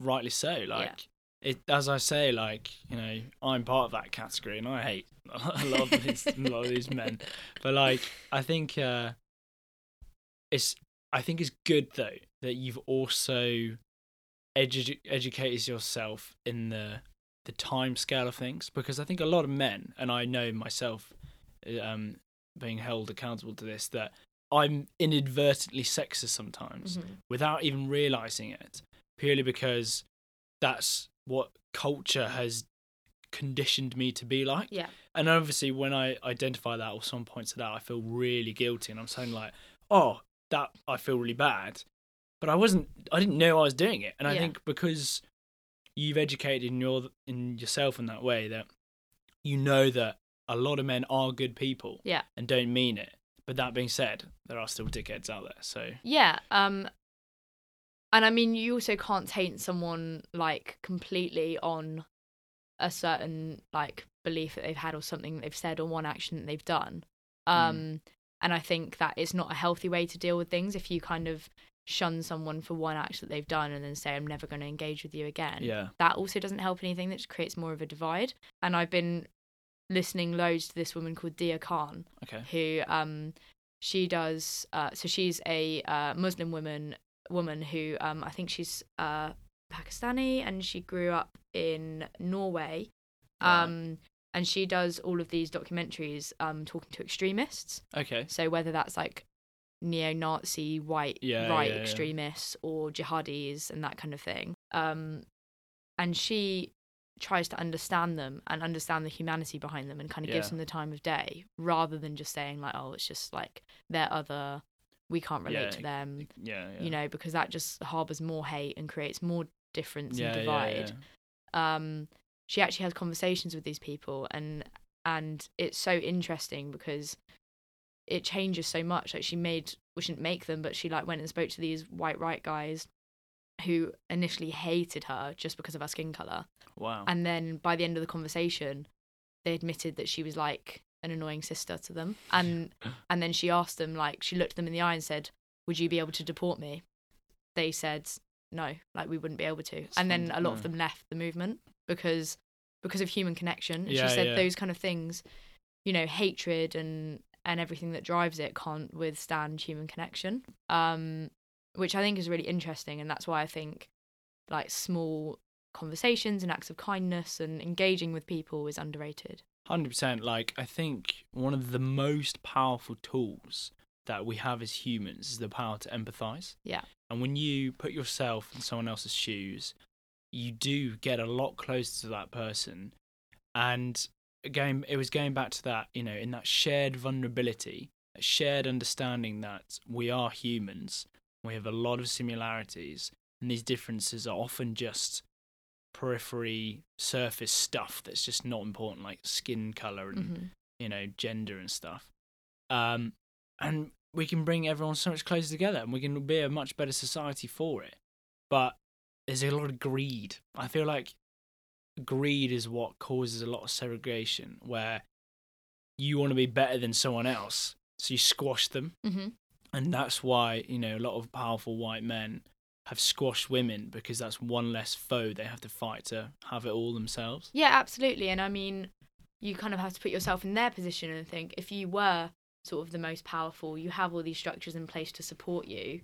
rightly so. Like it, as I say, like you know, I'm part of that category, and I hate a lot of these, a lot of these men. But like, I think uh, it's, I think it's good though that you've also edu- educated yourself in the the time scale of things because I think a lot of men, and I know myself, um, being held accountable to this, that I'm inadvertently sexist sometimes
Mhm.
without even realizing it purely because that's what culture has conditioned me to be like
Yeah.
and obviously when i identify that or someone points it out i feel really guilty and i'm saying like oh that i feel really bad but i wasn't i didn't know i was doing it and i
Yeah.
think because you've educated in your in yourself in that way that you know that a lot of men are good people
Yeah.
and don't mean it but that being said there are still dickheads out there so
Yeah. Um and I mean you also can't taint someone like completely on a certain like belief that they've had or something they've said or one action that they've done. Um and I think that is not a healthy way to deal with things if you kind of shun someone for one act that they've done and then say I'm never going to engage with you again.
yeah
That also doesn't help anything that just creates more of a divide. And I've been listening loads to this woman called Deeyah Khan
okay
who um she does uh so she's a uh, Muslim woman woman who um I think she's uh Pakistani and she grew up in Norway
Right.
um and she does all of these documentaries um talking to extremists
okay
so whether that's like neo-Nazi white
Yeah,
right
yeah, yeah.
extremists or jihadis and that kind of thing. Um, and she tries to understand them and understand the humanity behind them and kind of gives them the time of day rather than just saying like, oh, it's just like they're other, we can't relate
Yeah,
to them,
Yeah, yeah.
you know, because that just harbors more hate and creates more difference
yeah,
and
yeah,
divide
yeah.
um, she actually has conversations with these people and and it's so interesting because it changes so much like she made we shouldn't make them but she like went and spoke to these white right guys who initially hated her just because of her skin color.
Wow.
and then by the end of the conversation they admitted that she was like an annoying sister to them. And and then she asked them like she looked them in the eye and said would you be able to deport me? They said no like we wouldn't be able to. And then a lot of them left the movement because because of human connection. And
Yeah,
she said
yeah.
those kind of things you know hatred and and everything that drives it can't withstand human connection. Um which i think is really interesting and that's why i think like small conversations and acts of kindness and engaging with people is underrated
Hundred percent. Like I think one of the most powerful tools that we have as humans is the power to empathize.
Yeah.
And when you put yourself in someone else's shoes, you do get a lot closer to that person. And again, it was going back to that, you know, in that shared vulnerability, a shared understanding that we are humans. We have a lot of similarities, and these differences are often just periphery surface stuff that's just not important like skin color and
Mhm.
you know gender and stuff um and we can bring everyone so much closer together and we can be a much better society for it but there's a lot of greed i feel like greed is what causes a lot of segregation where you want to be better than someone else so you squash them
Mhm.
And that's why you know a lot of powerful white men have squashed women because that's one less foe they have to fight to have it all themselves
Yeah, absolutely. And I mean, you kind of have to put yourself in their position and think if you were sort of the most powerful, you have all these structures in place to support you,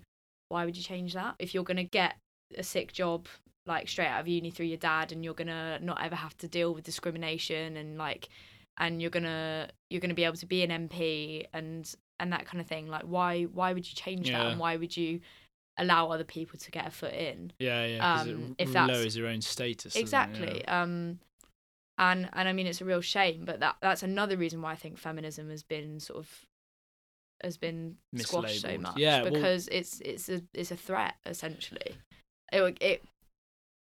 why would you change that? If you're going to get a sick job like straight out of uni through your dad and you're going to not ever have to deal with discrimination and like and you're going to you're going to be able to be an MP and and that kind of thing, like why why would you change that and why would you allow other people to get a foot in?
yeah yeah because
Um,
it
if that's-
lowers your own status
exactly
Yeah.
um and and i mean it's a real shame but that that's another reason why i think feminism has been sort of has been squashed so much
Yeah, well-
because it's it's a it's a threat essentially it it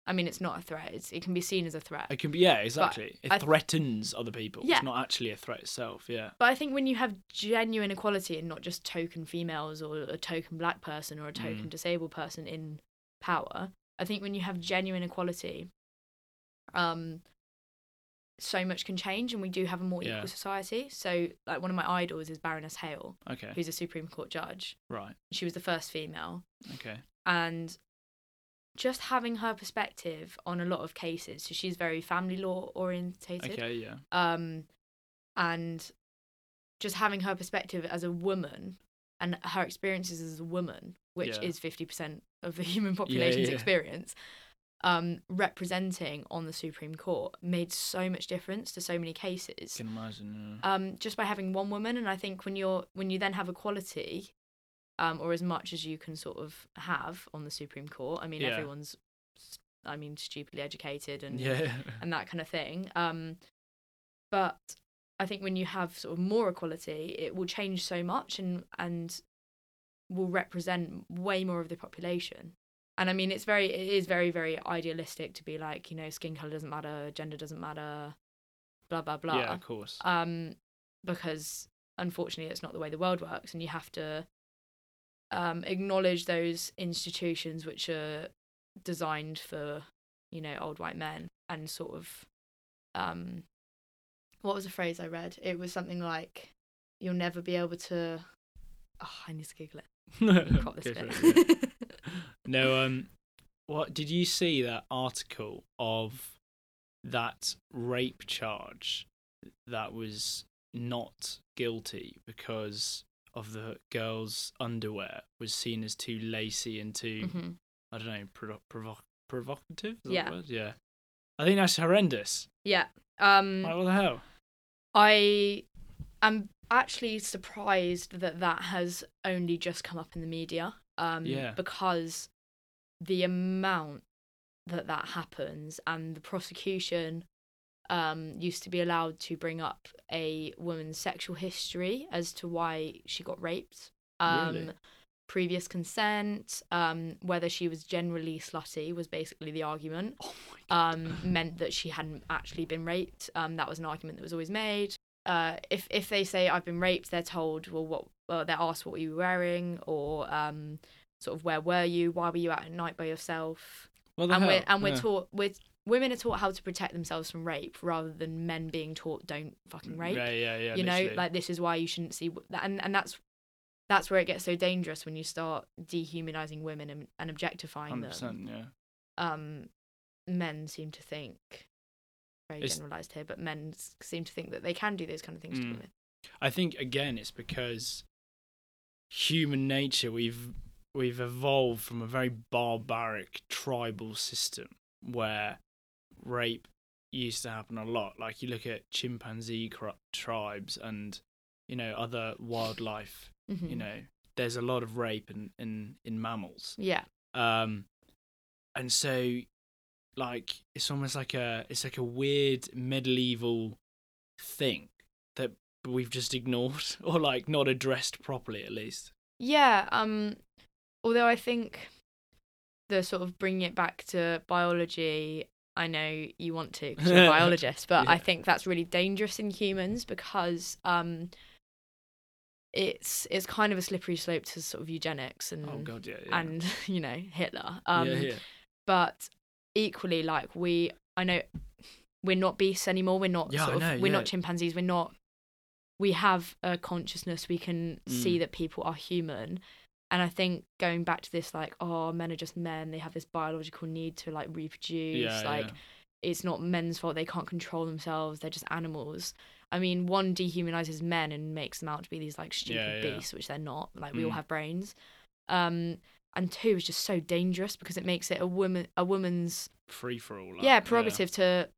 i mean it's not a threat. It's, it can be seen as a threat.
It can be yeah exactly. It
th-
threatens other people.
Yeah.
it's not actually a threat itself yeah.
But i think when you have genuine equality and not just token females or a token black person or a token
Mm.
disabled person in power i think when you have genuine equality um so much can change and we do have a more
Yeah.
equal society. So like one of my idols is baroness hale
okay.
who's a supreme court judge.
Right.
She was the first female.
Okay.
And just having her perspective on a lot of cases so she's very family law orientated
okay yeah
um and just having her perspective as a woman and her experiences as a woman which
Yeah.
is 50% of the human population's
yeah.
experience um representing on the supreme court made so much difference to so many cases
can imagine yeah.
um just by having one woman and i think when you're when you then have equality um or as much as you can sort of have on the supreme court i mean
Yeah.
everyone's i mean stupidly educated and
yeah
and that kind of thing. Um, but I think when you have sort of more equality, it will change so much and and will represent way more of the population. And I mean, it's very, it is very, very idealistic to be like, you know, skin color doesn't matter, gender doesn't matter, blah blah blah.
yeah of course
Um, because unfortunately, it's not the way the world works, and you have to um, acknowledge those institutions which are designed for, you know, old white men, and sort of, um, what was the phrase I read? It was something like, "You'll never be able to." Oh, I need to Google it. Crop this bit.
it, yeah. no um what did you see that article of that rape charge that was not guilty because of the girl's underwear was seen as too lacy and too
Mhm.
I don't know provo- provo- provocative.
Yeah.
yeah. I think that's horrendous.
Yeah. Um,
Like, what the hell?
I am actually surprised that that has only just come up in the media. Um,
Yeah.
Because the amount that that happens and the prosecution um, used to be allowed to bring up a woman's sexual history as to why she got raped. Um,
Really?
Previous consent, um, whether she was generally slutty was basically the argument
Oh my god.
um, meant that she hadn't actually been raped. Um, that was an argument that was always made. Uh, if if they say I've been raped, they're told, well, what? Well, they're asked what were you wearing, or um, sort of where were you? Why were you out at night by yourself?
The
and we're and we're
Yeah.
taught we're women are taught how to protect themselves from rape rather than men being taught don't fucking rape.
Yeah, yeah, yeah.
you know, like this is why you shouldn't see w- and and that's that's where it gets so dangerous when you start dehumanizing women and, and objectifying them.
Yeah.
um, men seem to think very
It's-
generalized here, but men seem to think that they can do those kind of things to
Mm.
women.
I think again, it's because human nature. We've we've evolved from a very barbaric tribal system where rape used to happen a lot. Like you look at chimpanzee cri- tribes and you know other wildlife.
Mhm.
You know, there's a lot of rape in in, in mammals.
Yeah,
um and so like it's almost like a it's like a weird medieval thing that we've just ignored or like not addressed properly at least
yeah. Um, although I think the sort of bringing it back to biology. I know you want to because you're a biologist, but I think that's really dangerous in humans because um, it's it's kind of a slippery slope to sort of eugenics and
oh god yeah, yeah.
and you know Hitler. Um,
yeah, yeah.
but equally like we i know we're not beasts anymore we're not
Yeah,
sort of
know,
we're
yeah.
not chimpanzees we're not we have a consciousness we can see
Mm.
that people are human and i think going back to this like oh men are just men. They have this biological need to like reproduce.
Yeah,
like
yeah.
it's not men's fault. They can't control themselves. They're just animals. I mean one dehumanizes men and makes them out to be these like stupid
Yeah,
beasts which they're not. Like we all
Mm.
have brains. Um and two is just so dangerous because it makes it a woman a woman's
free for all
yeah prerogative to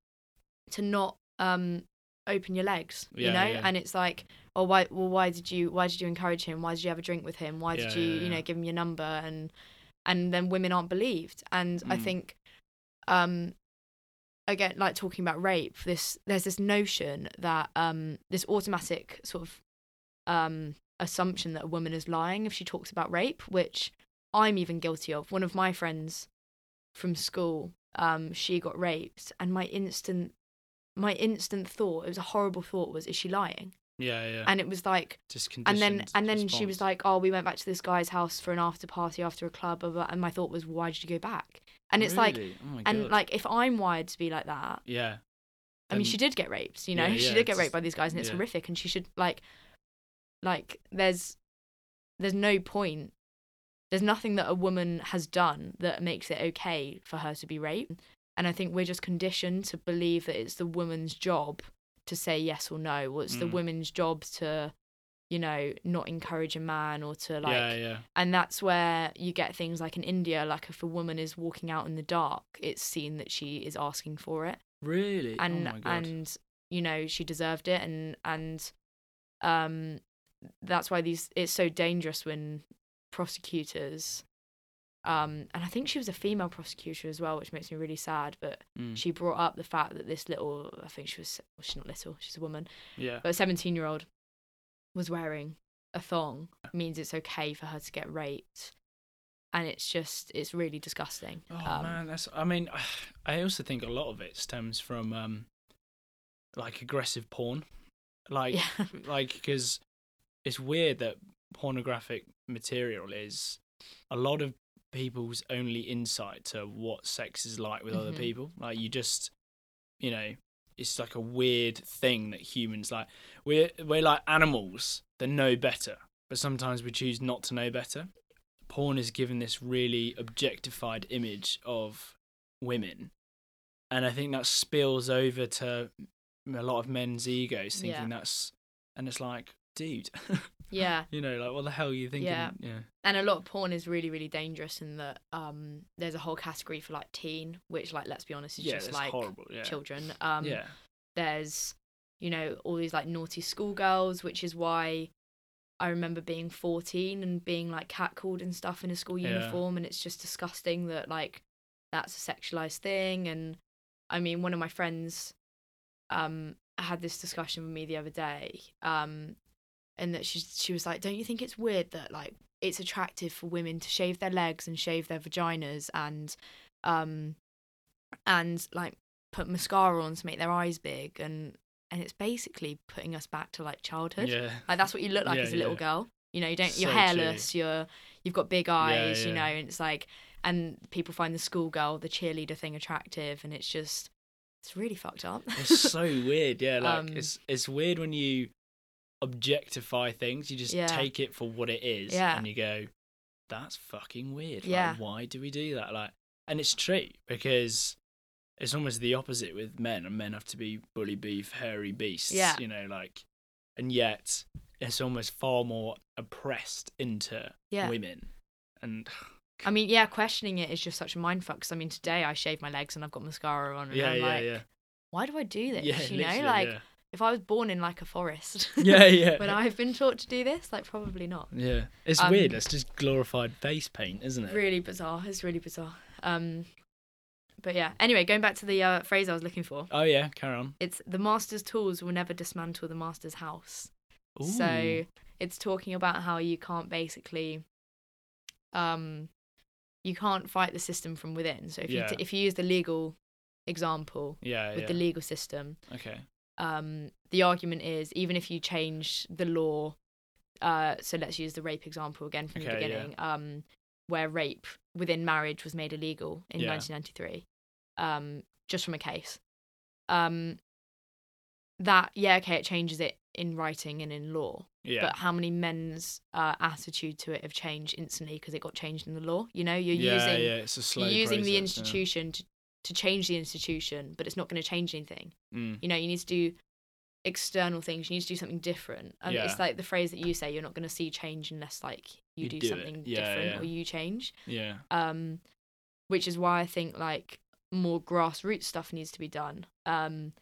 to not um open your legs you know? and it's like oh why well why did you why did you encourage him? Why did you have a drink with him? Why did you
yeah,
you know give him your number? And and then women aren't believed. And i
Mm.
think um again like talking about rape this there's this notion that um this automatic sort of um assumption that a woman is lying if she talks about rape which i'm even guilty of. One of my friends from school um she got raped and my instant my instant thought it was a horrible thought was is she lying
yeah yeah
and it was like
just
and then and then she was like oh we went back to this guy's house for an after party after a club blah, blah, and my thought was why did you go back and it's like
oh
and like if i'm wired to be like that
yeah
I mean, she did get raped, you know.
Yeah,
she did get raped by these guys, and it's
yeah.
horrific. And she should like, like, there's, there's no point. There's nothing that a woman has done that makes it okay for her to be raped. And I think we're just conditioned to believe that it's the woman's job to say yes or no, or it's the
Mm.
women's job to, you know, not encourage a man or to like
yeah yeah
and that's where you get things like in India, like if a woman is walking out in the dark, it's seen that she is asking for it
really
and
oh my God.
and you know she deserved it and and um that's why these it's so dangerous when prosecutors um and i think she was a female prosecutor as well which makes me really sad but
Mm.
she brought up the fact that this little i think she was well, she's not little she's a woman
yeah
but a 17 year old was wearing a thong means it's okay for her to get raped and it's just it's really disgusting
Oh
um,
man, that's. I mean, I also think a lot of it stems from um, like aggressive porn, like
yeah
like because it's weird that pornographic material is a lot of people's only insight to what sex is like with other
Mhm.
people. Like you just, you know, it's like a weird thing that humans like. We're we're like animals that know better, but sometimes we choose not to know better. Porn is given this really objectified image of women, and I think that spills over to a lot of men's egos, thinking
Yeah.
that's, and it's like, dude,
yeah
you know, like what the hell are you thinking?
Yeah.
yeah,
and a lot of porn is really really dangerous in that um there's a whole category for like teen which like let's be honest is
yeah
just like
horrible. Yeah,
children um
yeah,
there's you know, all these like naughty schoolgirls, which is why I remember being 14 and being like catcalled and stuff in a school uniform. And it's just disgusting that like that's a sexualized thing. And I mean, one of my friends um, had this discussion with me the other day. Um, and that she, she was like, Don't you think it's weird that like it's attractive for women to shave their legs and shave their vaginas and um and like put mascara on to make their eyes big and and it's basically putting us back to like childhood
Yeah.
like that's what you look like
Yeah,
as a little
yeah.
girl you know you don't you're
So
hairless you're you've got big eyes you
yeah.
know and it's like and people find the schoolgirl the cheerleader thing attractive and it's just it's really fucked up
It's so weird. Yeah, like
Um,
it's it's weird when you objectify things. You just
Yeah.
take it for what it is,
Yeah.
and you go, "That's fucking weird."
Yeah.
Like, why do we do that? Like, and it's true because it's almost the opposite with men, and men have to be bully beef, hairy beasts.
Yeah.
You know, like, and yet it's almost far more oppressed into
yeah
women, and
I mean, yeah, questioning it is just such a mindfuck. Because I mean, today I shaved my legs and I've got mascara on, and
yeah,
I'm
yeah,
like,
yeah,
why do I do this? you know, like. If I was born in like a forest,
yeah, yeah.
would I have been taught to do this? Like, probably not.
Yeah, it's
Um,
weird. It's just glorified face paint, isn't it?
Really bizarre. It's really bizarre. Um, but yeah. Anyway, going back to the uh, phrase I was looking for,
Oh yeah, carry on.
it's the master's tools will never dismantle the master's house.
Ooh.
So it's talking about how you can't basically, um, you can't fight the system from within. So if you t- if you use the legal example
yeah,
with
yeah.
the legal system,
okay.
Um, the argument is even if you change the law, uh, so let's use the rape example again from the
Okay, yeah.
beginning, um, where rape within marriage was made illegal in
Yeah.
1993, um, just from a case. Um, that yeah, okay, it changes it in writing and in law,
Yeah.
but how many men's uh, attitude to it have changed instantly because it got changed in the law? You know, you're
yeah,
using
yeah, it's a slow
you're using the
process, yeah.
institution to, to change the institution, but it's not going to change anything.
Mm.
You know, you need to do external things. You need to do something different. And
Yeah.
it's like the phrase that you say, you're not going to see change unless like you,
You
do,
do
something
Yeah,
different
yeah.
or you change.
Yeah.
Um, which is why I think like more grassroots stuff needs to be done. Um,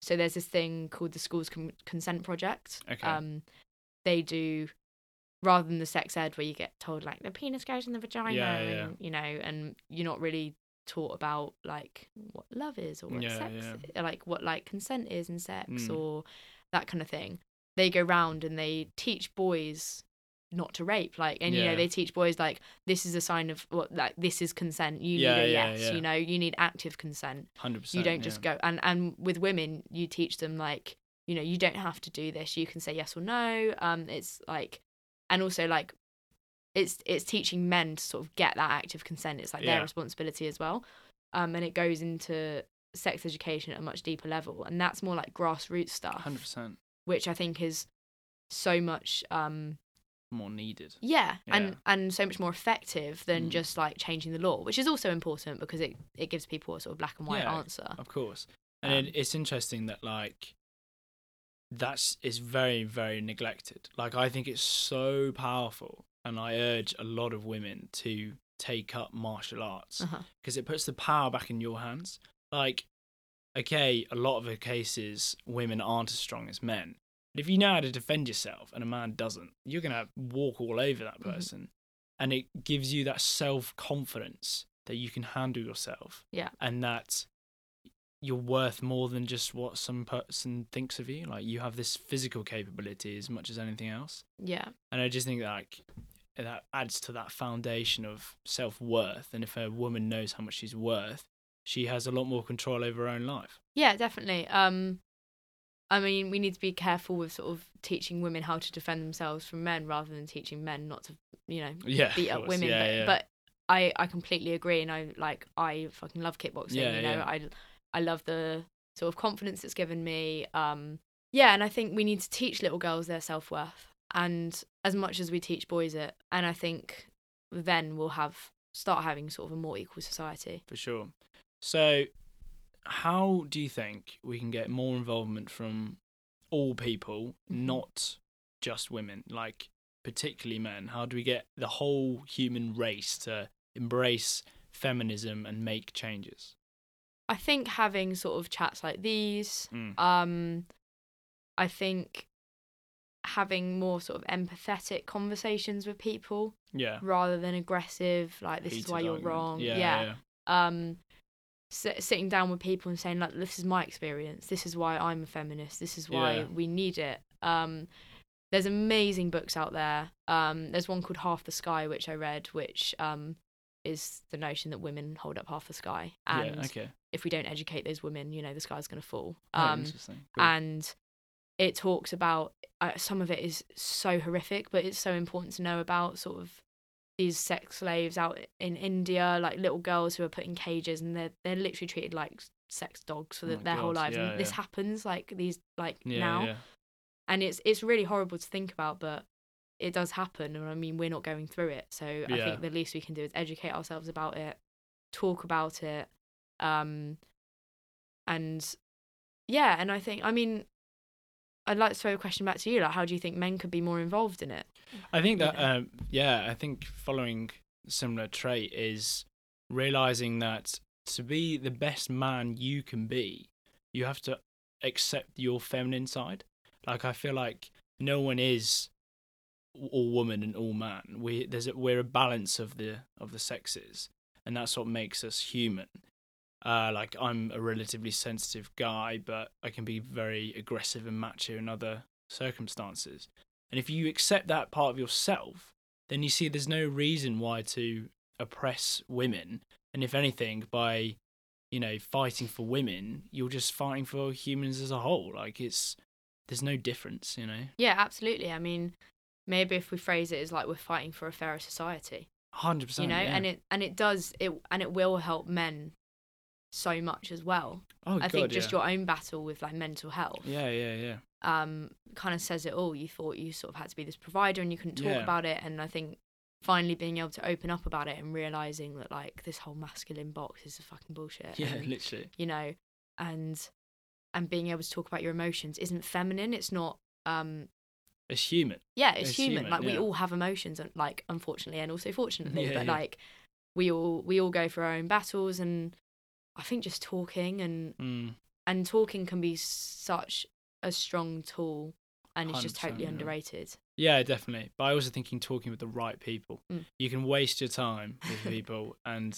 so there's this thing called the Schools Con- Consent Project.
Okay.
Um, they do rather than the sex ed where you get told like the penis goes in the vagina,
Yeah, yeah.
and you know, and you're not really taught about like what love is or what
Yeah,
sex,
yeah.
like what like consent is in sex
Mm.
or that kind of thing. They go round and they teach boys not to rape, like, and you know, they teach boys like this is a sign of what like this is consent. You
Yeah,
need a
yeah,
yes.
yeah.
You know, you need active consent
Hundred percent.
you don't just go and and with women you teach them like you know you don't have to do this you can say yes or no um it's like and also like it's it's teaching men to sort of get that active consent it's like
Yeah.
their responsibility as well um and it goes into sex education at a much deeper level and that's more like grassroots stuff
Hundred percent
which i think is so much um
more needed.
yeah,
Yeah.
and and so much more effective than
Mm.
just like changing the law which is also important because it it gives people a sort of black and white
Yeah.
answer
Of course. And
Um,
it, it's interesting that like that's is very very neglected. Like I think it's so powerful, and I urge a lot of women to take up martial arts
uh-huh.
because it puts the power back in your hands. Like, okay, a lot of the cases women aren't as strong as men. But if you know how to defend yourself and a man doesn't, you're gonna walk all over that
Mhm.
person, and it gives you that self confidence that you can handle yourself.
Yeah.
and that you're worth more than just what some person thinks of you. Like you have this physical capability as much as anything else.
yeah
And I just think that like that adds to that foundation of self worth. And if a woman knows how much she's worth, she has a lot more control over her own life.
Yeah, definitely. Um, I mean, we need to be careful with sort of teaching women how to defend themselves from men rather than teaching men not to, you know,
Yeah,
beat up women.
Yeah,
but,
yeah.
but I, I completely agree, and I like I fucking love kickboxing.
Yeah,
you know. I I love the sort of confidence it's given me. Um, yeah, and I think we need to teach little girls their self worth, and as much as we teach boys it, and I think then we'll have start having sort of a more equal society.
for sure. So, how do you think we can get more involvement from all people,
Mhm.
not just women, like particularly men? How do we get the whole human race to embrace feminism and make changes?
I think having sort of chats like these,
Mm.
um, I think having more sort of empathetic conversations with people
Yeah.
rather than aggressive, like this is why you're
argument.
wrong.
Yeah.
yeah.
yeah.
um sit, sitting down with people and saying like this is my experience this is why i'm a feminist this is why
Yeah.
we need it um there's amazing books out there um there's one called half the sky which i read which um is the notion that women hold up half the sky and
yeah. Okay.
if we don't educate those women you know the sky's going to fall
Oh,
um
interesting. Cool.
and it talks about uh, some of it is so horrific but it's so important to know about sort of these sex slaves out in India like little girls who are put in cages and they're they're literally treated like sex dogs for
Oh
the,
my
their whole lives
yeah,
and this happens like these like
yeah.
now
Yeah.
and it's it's really horrible to think about but it does happen and I mean we're not going through it so I think the least we can do is educate ourselves about it talk about it um and yeah and I think I mean I'd like to throw a question back to you like how do you think men could be more involved in it
I think
you
that,
know?
um, yeah, I think following similar trait is realizing that to be the best man you can be, you have to accept your feminine side. Like I feel like no one is all woman and all man. We there's a, we're a balance of the of the sexes, and that's what makes us human. Uh, like I'm a relatively sensitive guy, but I can be very aggressive and macho in other circumstances. And if you accept that part of yourself, then you see there's no reason why to oppress women. And if anything, by you know fighting for women, you're just fighting for humans as a whole. Like it's there's no difference, you know.
yeah absolutely I mean maybe if we phrase it as like we're fighting for a fairer society
Hundred percent.
you know
yeah.
and it and it does it and it will help men so much as well
oh,
i think just
yeah.
your own battle with like mental health
yeah, yeah, yeah.
um kind of says it all you thought you sort of had to be this provider and you couldn't talk
Yeah.
about it and i think finally being able to open up about it and realizing that like this whole masculine box is a fucking bullshit
Yeah,
and,
literally.
you know and and being able to talk about your emotions isn't feminine it's not um
It's human.
yeah it's,
It's
human.
human,
like we all have emotions and like unfortunately and also fortunately
Yeah,
but
yeah.
like we all we all go through our own battles and i think just talking and
Mm.
and talking can be such a strong tool and it's just totally
yeah.
underrated
Yeah, definitely. But I also thinking talking with the right people.
Mm.
You can waste your time with people, and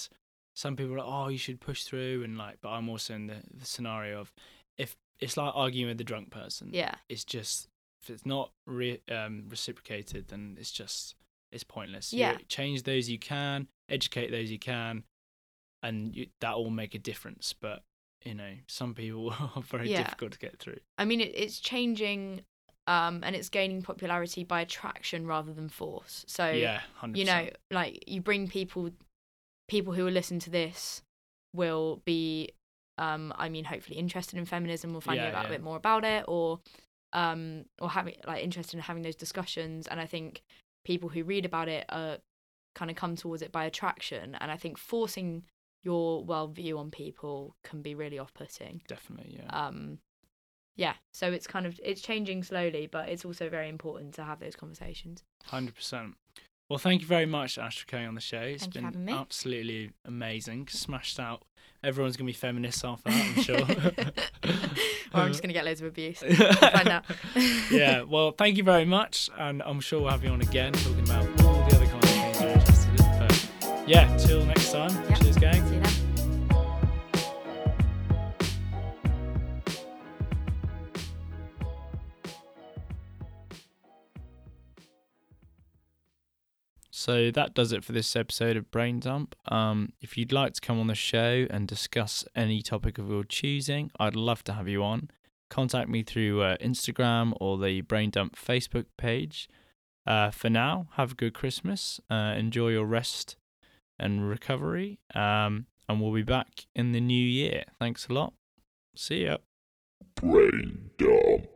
some people are like, "Oh, you should push through," and like. But I'm also in the, the scenario of if it's like arguing with the drunk person.
yeah
It's just if it's not re- um, reciprocated, then it's just it's pointless.
Yeah.
You change those you can, educate those you can, and you, that will make a difference. But you know, some people are very
Yeah.
difficult to get through.
i mean it, it's changing um and it's gaining popularity by attraction rather than force so
yeah, hundred
you know like you bring people people who will listen to this will be um i mean hopefully interested in feminism or finding
Yeah,
out
yeah.
a bit more about it or um or having like interested in having those discussions and i think people who read about it uh kind of come towards it by attraction and i think forcing your worldview on people can be really off-putting
definitely. Yeah.
um yeah so it's kind of it's changing slowly but it's also very important to have those conversations
Hundred percent. Well, thank you very much, for coming on the show. It's
Thank
been absolutely amazing. Smashed out. Everyone's gonna be feminists after that, I'm sure.
or i'm just gonna get loads of abuse find out.
yeah. Well, thank you very much, and I'm sure we'll have you on again talking about all the other kind of things you're interested in. But yeah, till next time.
Yeah.
Cheers, gang. So that does it for this episode of Brain Dump. Um, if you'd like to come on the show and discuss any topic of your choosing, I'd love to have you on. Contact me through uh, Instagram or the Brain Dump Facebook page. Uh, for now, have a good Christmas. Uh, enjoy your rest and recovery. Um, and we'll be back in the new year. Thanks a lot. See ya.
Brain dump.